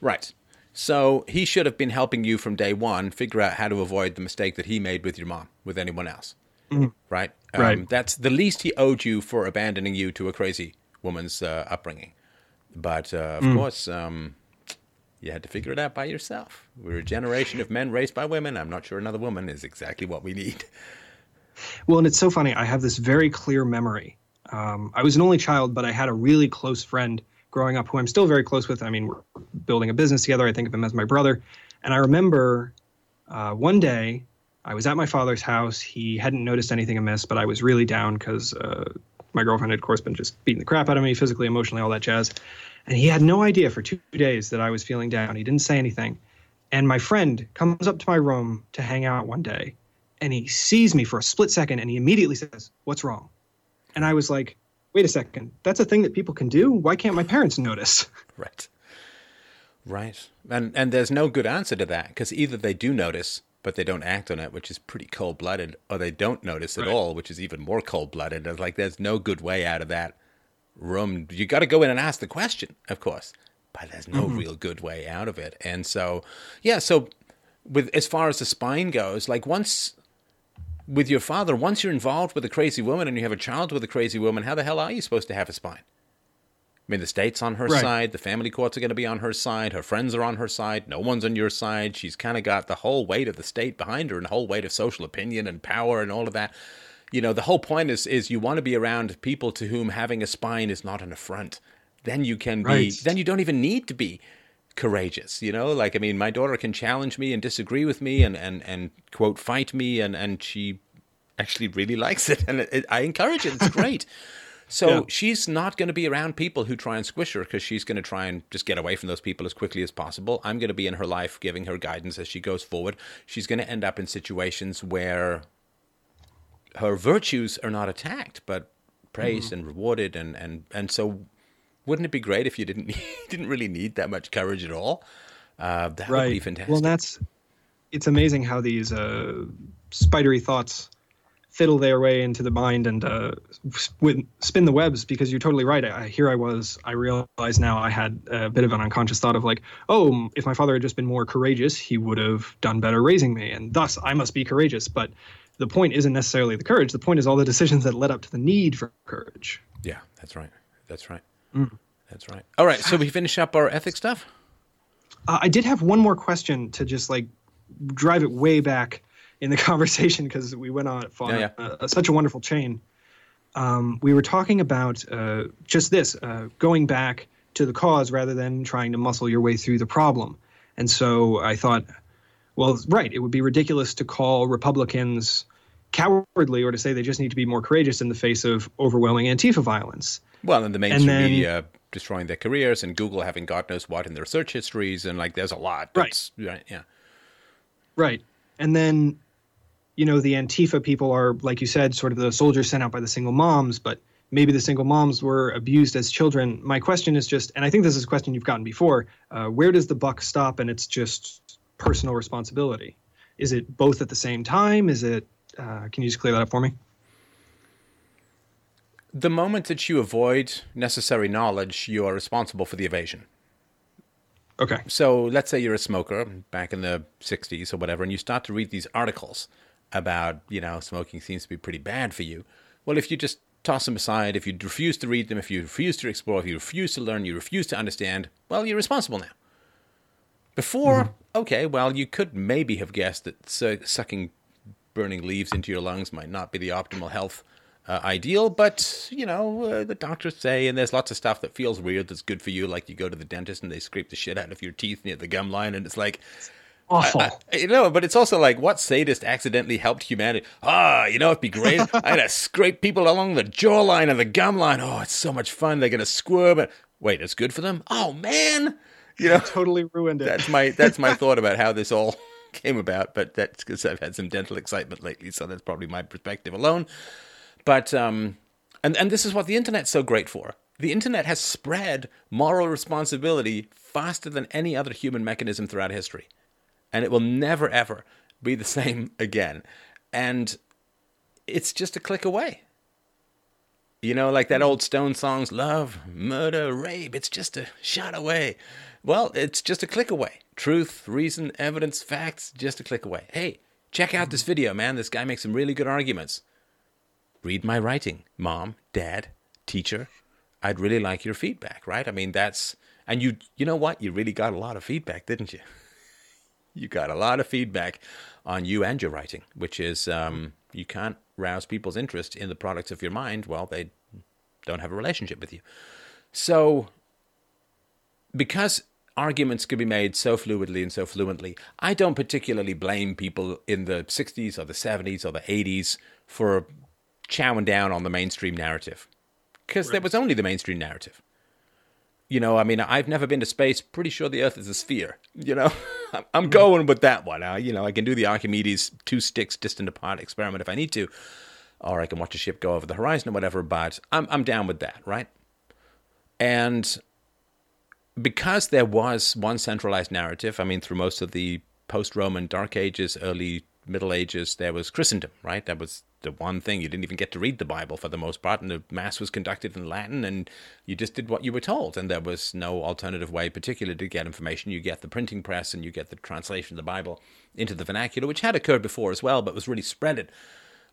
Right. So he should have been helping you from day one figure out how to avoid the mistake that he made with your mom, with anyone else. Mhm. Right? Right. That's the least he owed you for abandoning you to a crazy woman's uh, upbringing. But uh, of Mm. course, um, you had to figure it out by yourself. We're a generation of men raised by women. I'm not sure another woman is exactly what we need. Well, and it's so funny. I have this very clear memory. Um, I was an only child, but I had a really close friend growing up who I'm still very close with. I mean, we're building a business together. I think of him as my brother. And I remember uh, one day I was at my father's house. He hadn't noticed anything amiss, but I was really down because uh, my girlfriend had, of course, been just beating the crap out of me physically, emotionally, all that jazz. And he had no idea for two days that I was feeling down. He didn't say anything. And my friend comes up to my room to hang out one day and he sees me for a split second and he immediately says, What's wrong? And I was like, Wait a second, that's a thing that people can do? Why can't my parents notice? Right. Right. And and there's no good answer to that because either they do notice but they don't act on it, which is pretty cold blooded, or they don't notice at Right. all, which is even more cold blooded. It's like there's no good way out of that room. You got to go in and ask the question, of course, but there's no mm-hmm. real good way out of it. And so, yeah. So, with as far as the spine goes, like once with your father, once you're involved with a crazy woman and you have a child with a crazy woman, how the hell are you supposed to have a spine? I mean, the state's on her Right. side. The family courts are going to be on her side. Her friends are on her side. No one's on your side. She's kind of got the whole weight of the state behind her and the whole weight of social opinion and power and all of that. You know, the whole point is is you want to be around people to whom having a spine is not an affront. Then you can be. Then you don't even need to be courageous. You know, like I mean, my daughter can challenge me and disagree with me and and and quote fight me and and she actually really likes it and it, it, I encourage it. It's great. So Yeah. she's not going to be around people who try and squish her because she's going to try and just get away from those people as quickly as possible. I'm going to be in her life giving her guidance as she goes forward. She's going to end up in situations where her virtues are not attacked but praised and rewarded and, and, and so wouldn't it be great if you didn't didn't really need that much courage at all? Uh, that would be fantastic. Well, that's it's amazing how these uh, spidery thoughts fiddle their way into the mind and uh, spin, spin the webs. Because you're totally right. I, here I was. I realize now I had a bit of an unconscious thought of like, oh, if my father had just been more courageous, he would have done better raising me, and thus I must be courageous. But the point isn't necessarily the courage. The point is all the decisions that led up to the need for courage. yeah, that's right. That's right. Mm. That's right. All right, so we finish up our ethics stuff. Uh, I did have one more question to just like drive it way back in the conversation because we went on, Yeah, uh, such a wonderful chain. Um, we were talking about uh, just this uh, going back to the cause rather than trying to muscle your way through the problem. And so I thought, well, right, it would be ridiculous to call Republicans cowardly or to say they just need to be more courageous in the face of overwhelming Antifa violence. Well, and the mainstream then- media destroying their careers, and Google having God knows what in their search histories, and like there's a lot. Right. That's, right. Yeah. Right. And then, you know, the Antifa people are, like you said, sort of the soldiers sent out by the single moms, but maybe the single moms were abused as children. My question is just, and I think this is a question you've gotten before uh, where does the buck stop and it's just personal responsibility? Is it both at the same time? Is it, uh, can you just clear that up for me? The moment that you avoid necessary knowledge, you are responsible for the evasion. Okay. So let's say you're a smoker back in the 60s or whatever, and you start to read these articles about, you know, smoking seems to be pretty bad for you. Well, if you just toss them aside, if you refuse to read them, if you refuse to explore, if you refuse to learn, you refuse to understand, well, you're responsible now. Before, okay, well, you could maybe have guessed that su- sucking burning leaves into your lungs might not be the optimal health uh, ideal, but you know uh, the doctors say, and there's lots of stuff that feels weird that's good for you. Like you go to the dentist and they scrape the shit out of your teeth near the gum line, and it's like, Awful. I- you know. But it's also like, what sadist accidentally helped humanity? Ah, you know, it'd be great. I had to scrape people along the jawline and the gum line. Oh, it's so much fun. They're gonna squirm. And wait, it's good for them. Oh man, you know totally ruined it. that's my that's my thought about how this all came about. But that's because I've had some dental excitement lately, so that's probably my perspective alone. But um, and and this is what the internet's so great for. The internet has spread moral responsibility faster than any other human mechanism throughout history, and it will never ever be the same again. And it's just a click away. You know, like that old Stone songs, love, murder, rape, it's just a shot away. Well, it's just a click away. Truth, reason, evidence, facts, just a click away. Hey, check out this video, man. This guy makes some really good arguments. Read my writing, mom, dad, teacher. I'd really like your feedback, right? I mean, that's and you you know what? You really got a lot of feedback, didn't you? you got a lot of feedback on you and your writing, which is um, you can't rouse people's interest in the products of your mind. Well, they don't have a relationship with you. So, because arguments could be made so fluidly and so fluently, I don't particularly blame people in the 60s or the 70s or the 80s for chowing down on the mainstream narrative because right. there was only the mainstream narrative. You know, I mean, I've never been to space. Pretty sure the Earth is a sphere. You know, I'm mm-hmm. going with that one. Uh, you know, I can do the Archimedes two sticks distant apart experiment if I need to, or I can watch a ship go over the horizon or whatever. But I'm I'm down with that, right? And because there was one centralized narrative, I mean, through most of the post-Roman Dark Ages, early Middle Ages, there was Christendom, right? That was the one thing. You didn't even get to read the Bible for the most part, and the Mass was conducted in Latin, and you just did what you were told, and there was no alternative way, particularly to get information. You get the printing press, and you get the translation of the Bible into the vernacular, which had occurred before as well, but was really spread it.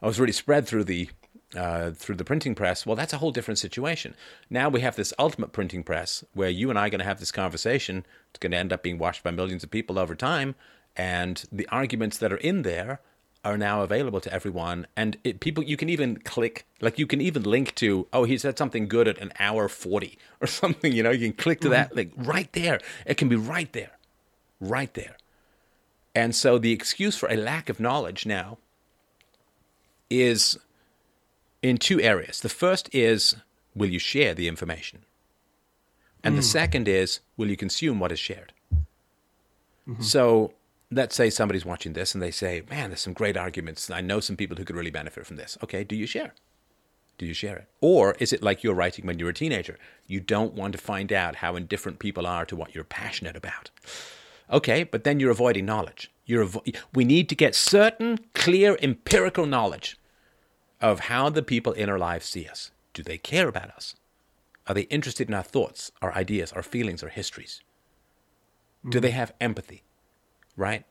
was really spread through the uh, through the printing press. Well, that's a whole different situation. Now we have this ultimate printing press where you and I are going to have this conversation. It's going to end up being watched by millions of people over time, and the arguments that are in there are now available to everyone and it, people you can even click like you can even link to oh he said something good at an hour 40 or something you know you can click to that link right there it can be right there right there and so the excuse for a lack of knowledge now is in two areas the first is will you share the information and mm. the second is will you consume what is shared mm-hmm. so let's say somebody's watching this and they say, man, there's some great arguments. I know some people who could really benefit from this. Okay, do you share? Do you share it? Or is it like you're writing when you're a teenager? You don't want to find out how indifferent people are to what you're passionate about. Okay, but then you're avoiding knowledge. You're avo- we need to get certain, clear, empirical knowledge of how the people in our lives see us. Do they care about us? Are they interested in our thoughts, our ideas, our feelings, our histories? Do they mm-hmm. have empathy? right?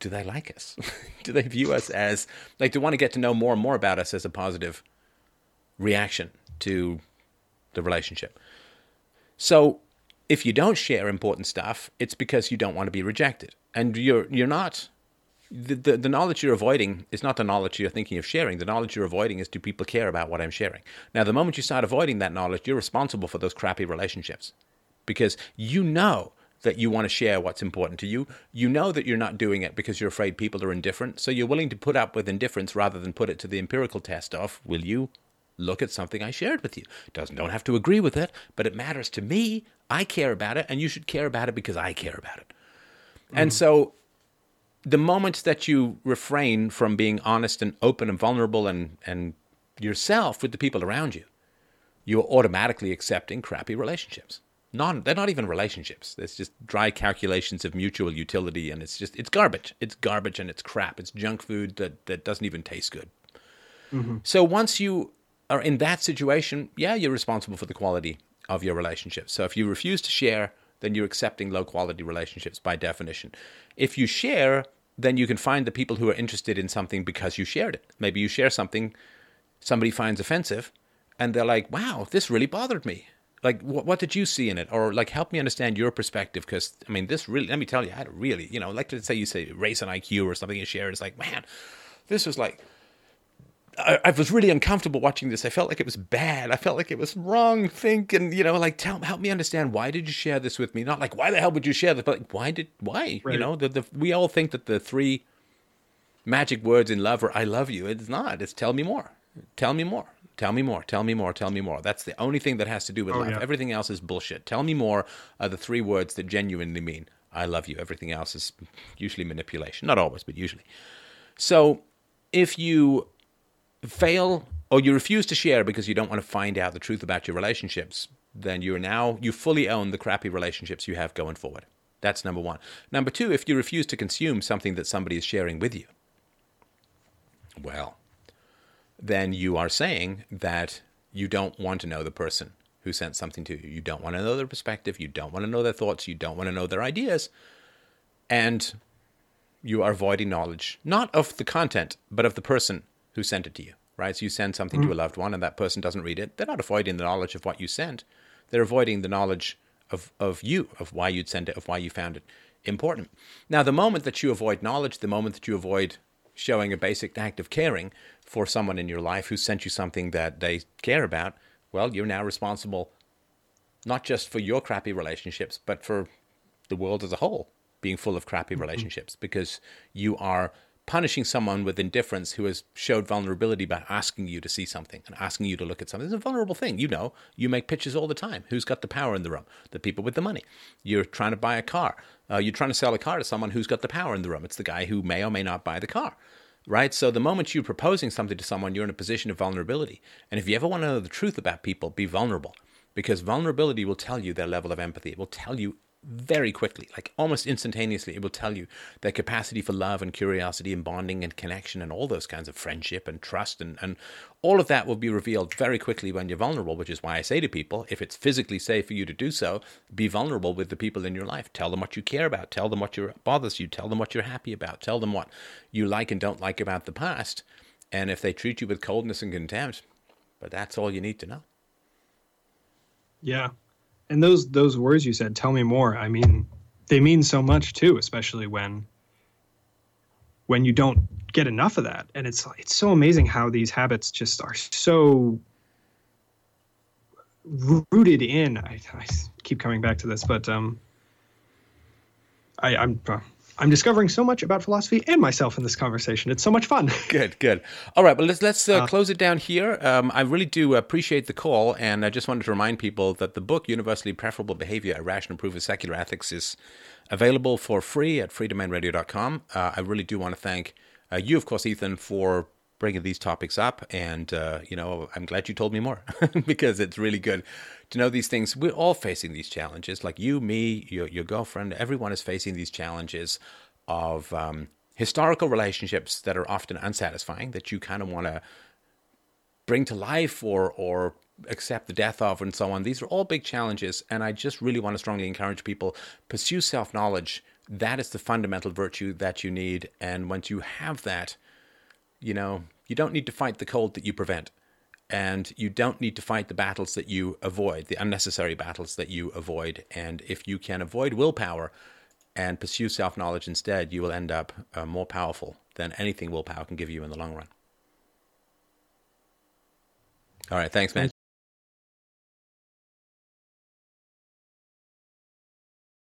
Do they like us? do they view us as like do want to get to know more and more about us as a positive reaction to the relationship? So if you don't share important stuff, it's because you don't want to be rejected. And you're you're not the, the, the, knowledge you're avoiding is not the knowledge you're thinking of sharing. The knowledge you're avoiding is do people care about what I'm sharing? Now, the moment you start avoiding that knowledge, you're responsible for those crappy relationships because you know that you want to share what's important to you. You know that you're not doing it because you're afraid people are indifferent. So you're willing to put up with indifference rather than put it to the empirical test of will you look at something I shared with you? Doesn't don't have to agree with it, but it matters to me. I care about it, and you should care about it because I care about it. Mm-hmm. And so the moment that you refrain from being honest and open and vulnerable and, and yourself with the people around you, you're automatically accepting crappy relationships non they're not even relationships. It's just dry calculations of mutual utility and it's just it's garbage. It's garbage and it's crap. It's junk food that, that doesn't even taste good. Mm-hmm. So once you are in that situation, yeah, you're responsible for the quality of your relationship. So if you refuse to share, then you're accepting low quality relationships by definition. If you share, then you can find the people who are interested in something because you shared it. Maybe you share something somebody finds offensive and they're like, wow, this really bothered me like what, what did you see in it or like help me understand your perspective because i mean this really let me tell you i had a really you know like let's say you say race and iq or something you share it's like man this was like I, I, was really uncomfortable watching this. I felt like it was bad. I felt like it was wrong think and you know, like tell help me understand why did you share this with me? Not like why the hell would you share this, but like why did why? Right. You know, the, the we all think that the three magic words in love are I love you. It's not. It's tell me more. Tell me more. Tell me more. Tell me more. Tell me more. That's the only thing that has to do with oh, Yeah. Everything else is bullshit. Tell me more are the three words that genuinely mean I love you. Everything else is usually manipulation. Not always, but usually. So if you fail or you refuse to share because you don't want to find out the truth about your relationships, then you're now, you fully own the crappy relationships you have going forward. That's number one. Number two, if you refuse to consume something that somebody is sharing with you, well, then you are saying that you don't want to know the person who sent something to you. You don't want to know their perspective. You don't want to know their thoughts. You don't want to know their ideas. And you are avoiding knowledge, not of the content, but of the person who sent it to you, right? So you send something mm-hmm. to a loved one and that person doesn't read it. They're not avoiding the knowledge of what you sent. They're avoiding the knowledge of, of you, of why you'd send it, of why you found it important. Now, the moment that you avoid knowledge, the moment that you avoid showing a basic act of caring for someone in your life who sent you something that they care about, well, you're now responsible not just for your crappy relationships, but for the world as a whole being full of crappy mm-hmm. relationships because you are punishing someone with indifference who has showed vulnerability by asking you to see something and asking you to look at something. is a vulnerable thing. You know, you make pitches all the time. Who's got the power in the room? The people with the money. You're trying to buy a car. Uh, you're trying to sell a car to someone who's got the power in the room. It's the guy who may or may not buy the car. Right? So the moment you're proposing something to someone, you're in a position of vulnerability. And if you ever want to know the truth about people, be vulnerable because vulnerability will tell you their level of empathy. It will tell you very quickly, like almost instantaneously, it will tell you their capacity for love and curiosity and bonding and connection and all those kinds of friendship and trust and, and all of that will be revealed very quickly when you're vulnerable, which is why I say to people, if it's physically safe for you to do so, be vulnerable with the people in your life. Tell them what you care about, tell them what bothers you, tell them what you're happy about, tell them what you like and don't like about the past. And if they treat you with coldness and contempt, but that's all you need to know. Yeah, and those those words you said, tell me more. I mean, they mean so much too, especially when when you don't get enough of that. And it's it's so amazing how these habits just are so rooted in. I, I keep coming back to this, but um, I, I'm uh, I'm discovering so much about philosophy and myself in this conversation. It's so much fun. good, good. All right, well let's let's uh, uh, close it down here. Um, I really do appreciate the call, and I just wanted to remind people that the book "Universally Preferable Behavior: A Rational Proof of Secular Ethics" is available for free at freedomainradio.com. Uh, I really do want to thank uh, you, of course, Ethan, for bringing these topics up, and uh, you know I'm glad you told me more because it's really good to know these things. We're all facing these challenges, like you, me, your, your girlfriend, everyone is facing these challenges of um, historical relationships that are often unsatisfying, that you kind of want to bring to life or, or accept the death of, and so on. These are all big challenges, and I just really want to strongly encourage people pursue self knowledge. That is the fundamental virtue that you need, and once you have that, you know, you don't need to fight the cold that you prevent and you don't need to fight the battles that you avoid, the unnecessary battles that you avoid. And if you can avoid willpower and pursue self knowledge instead, you will end up uh, more powerful than anything willpower can give you in the long run. All right. Thanks, man.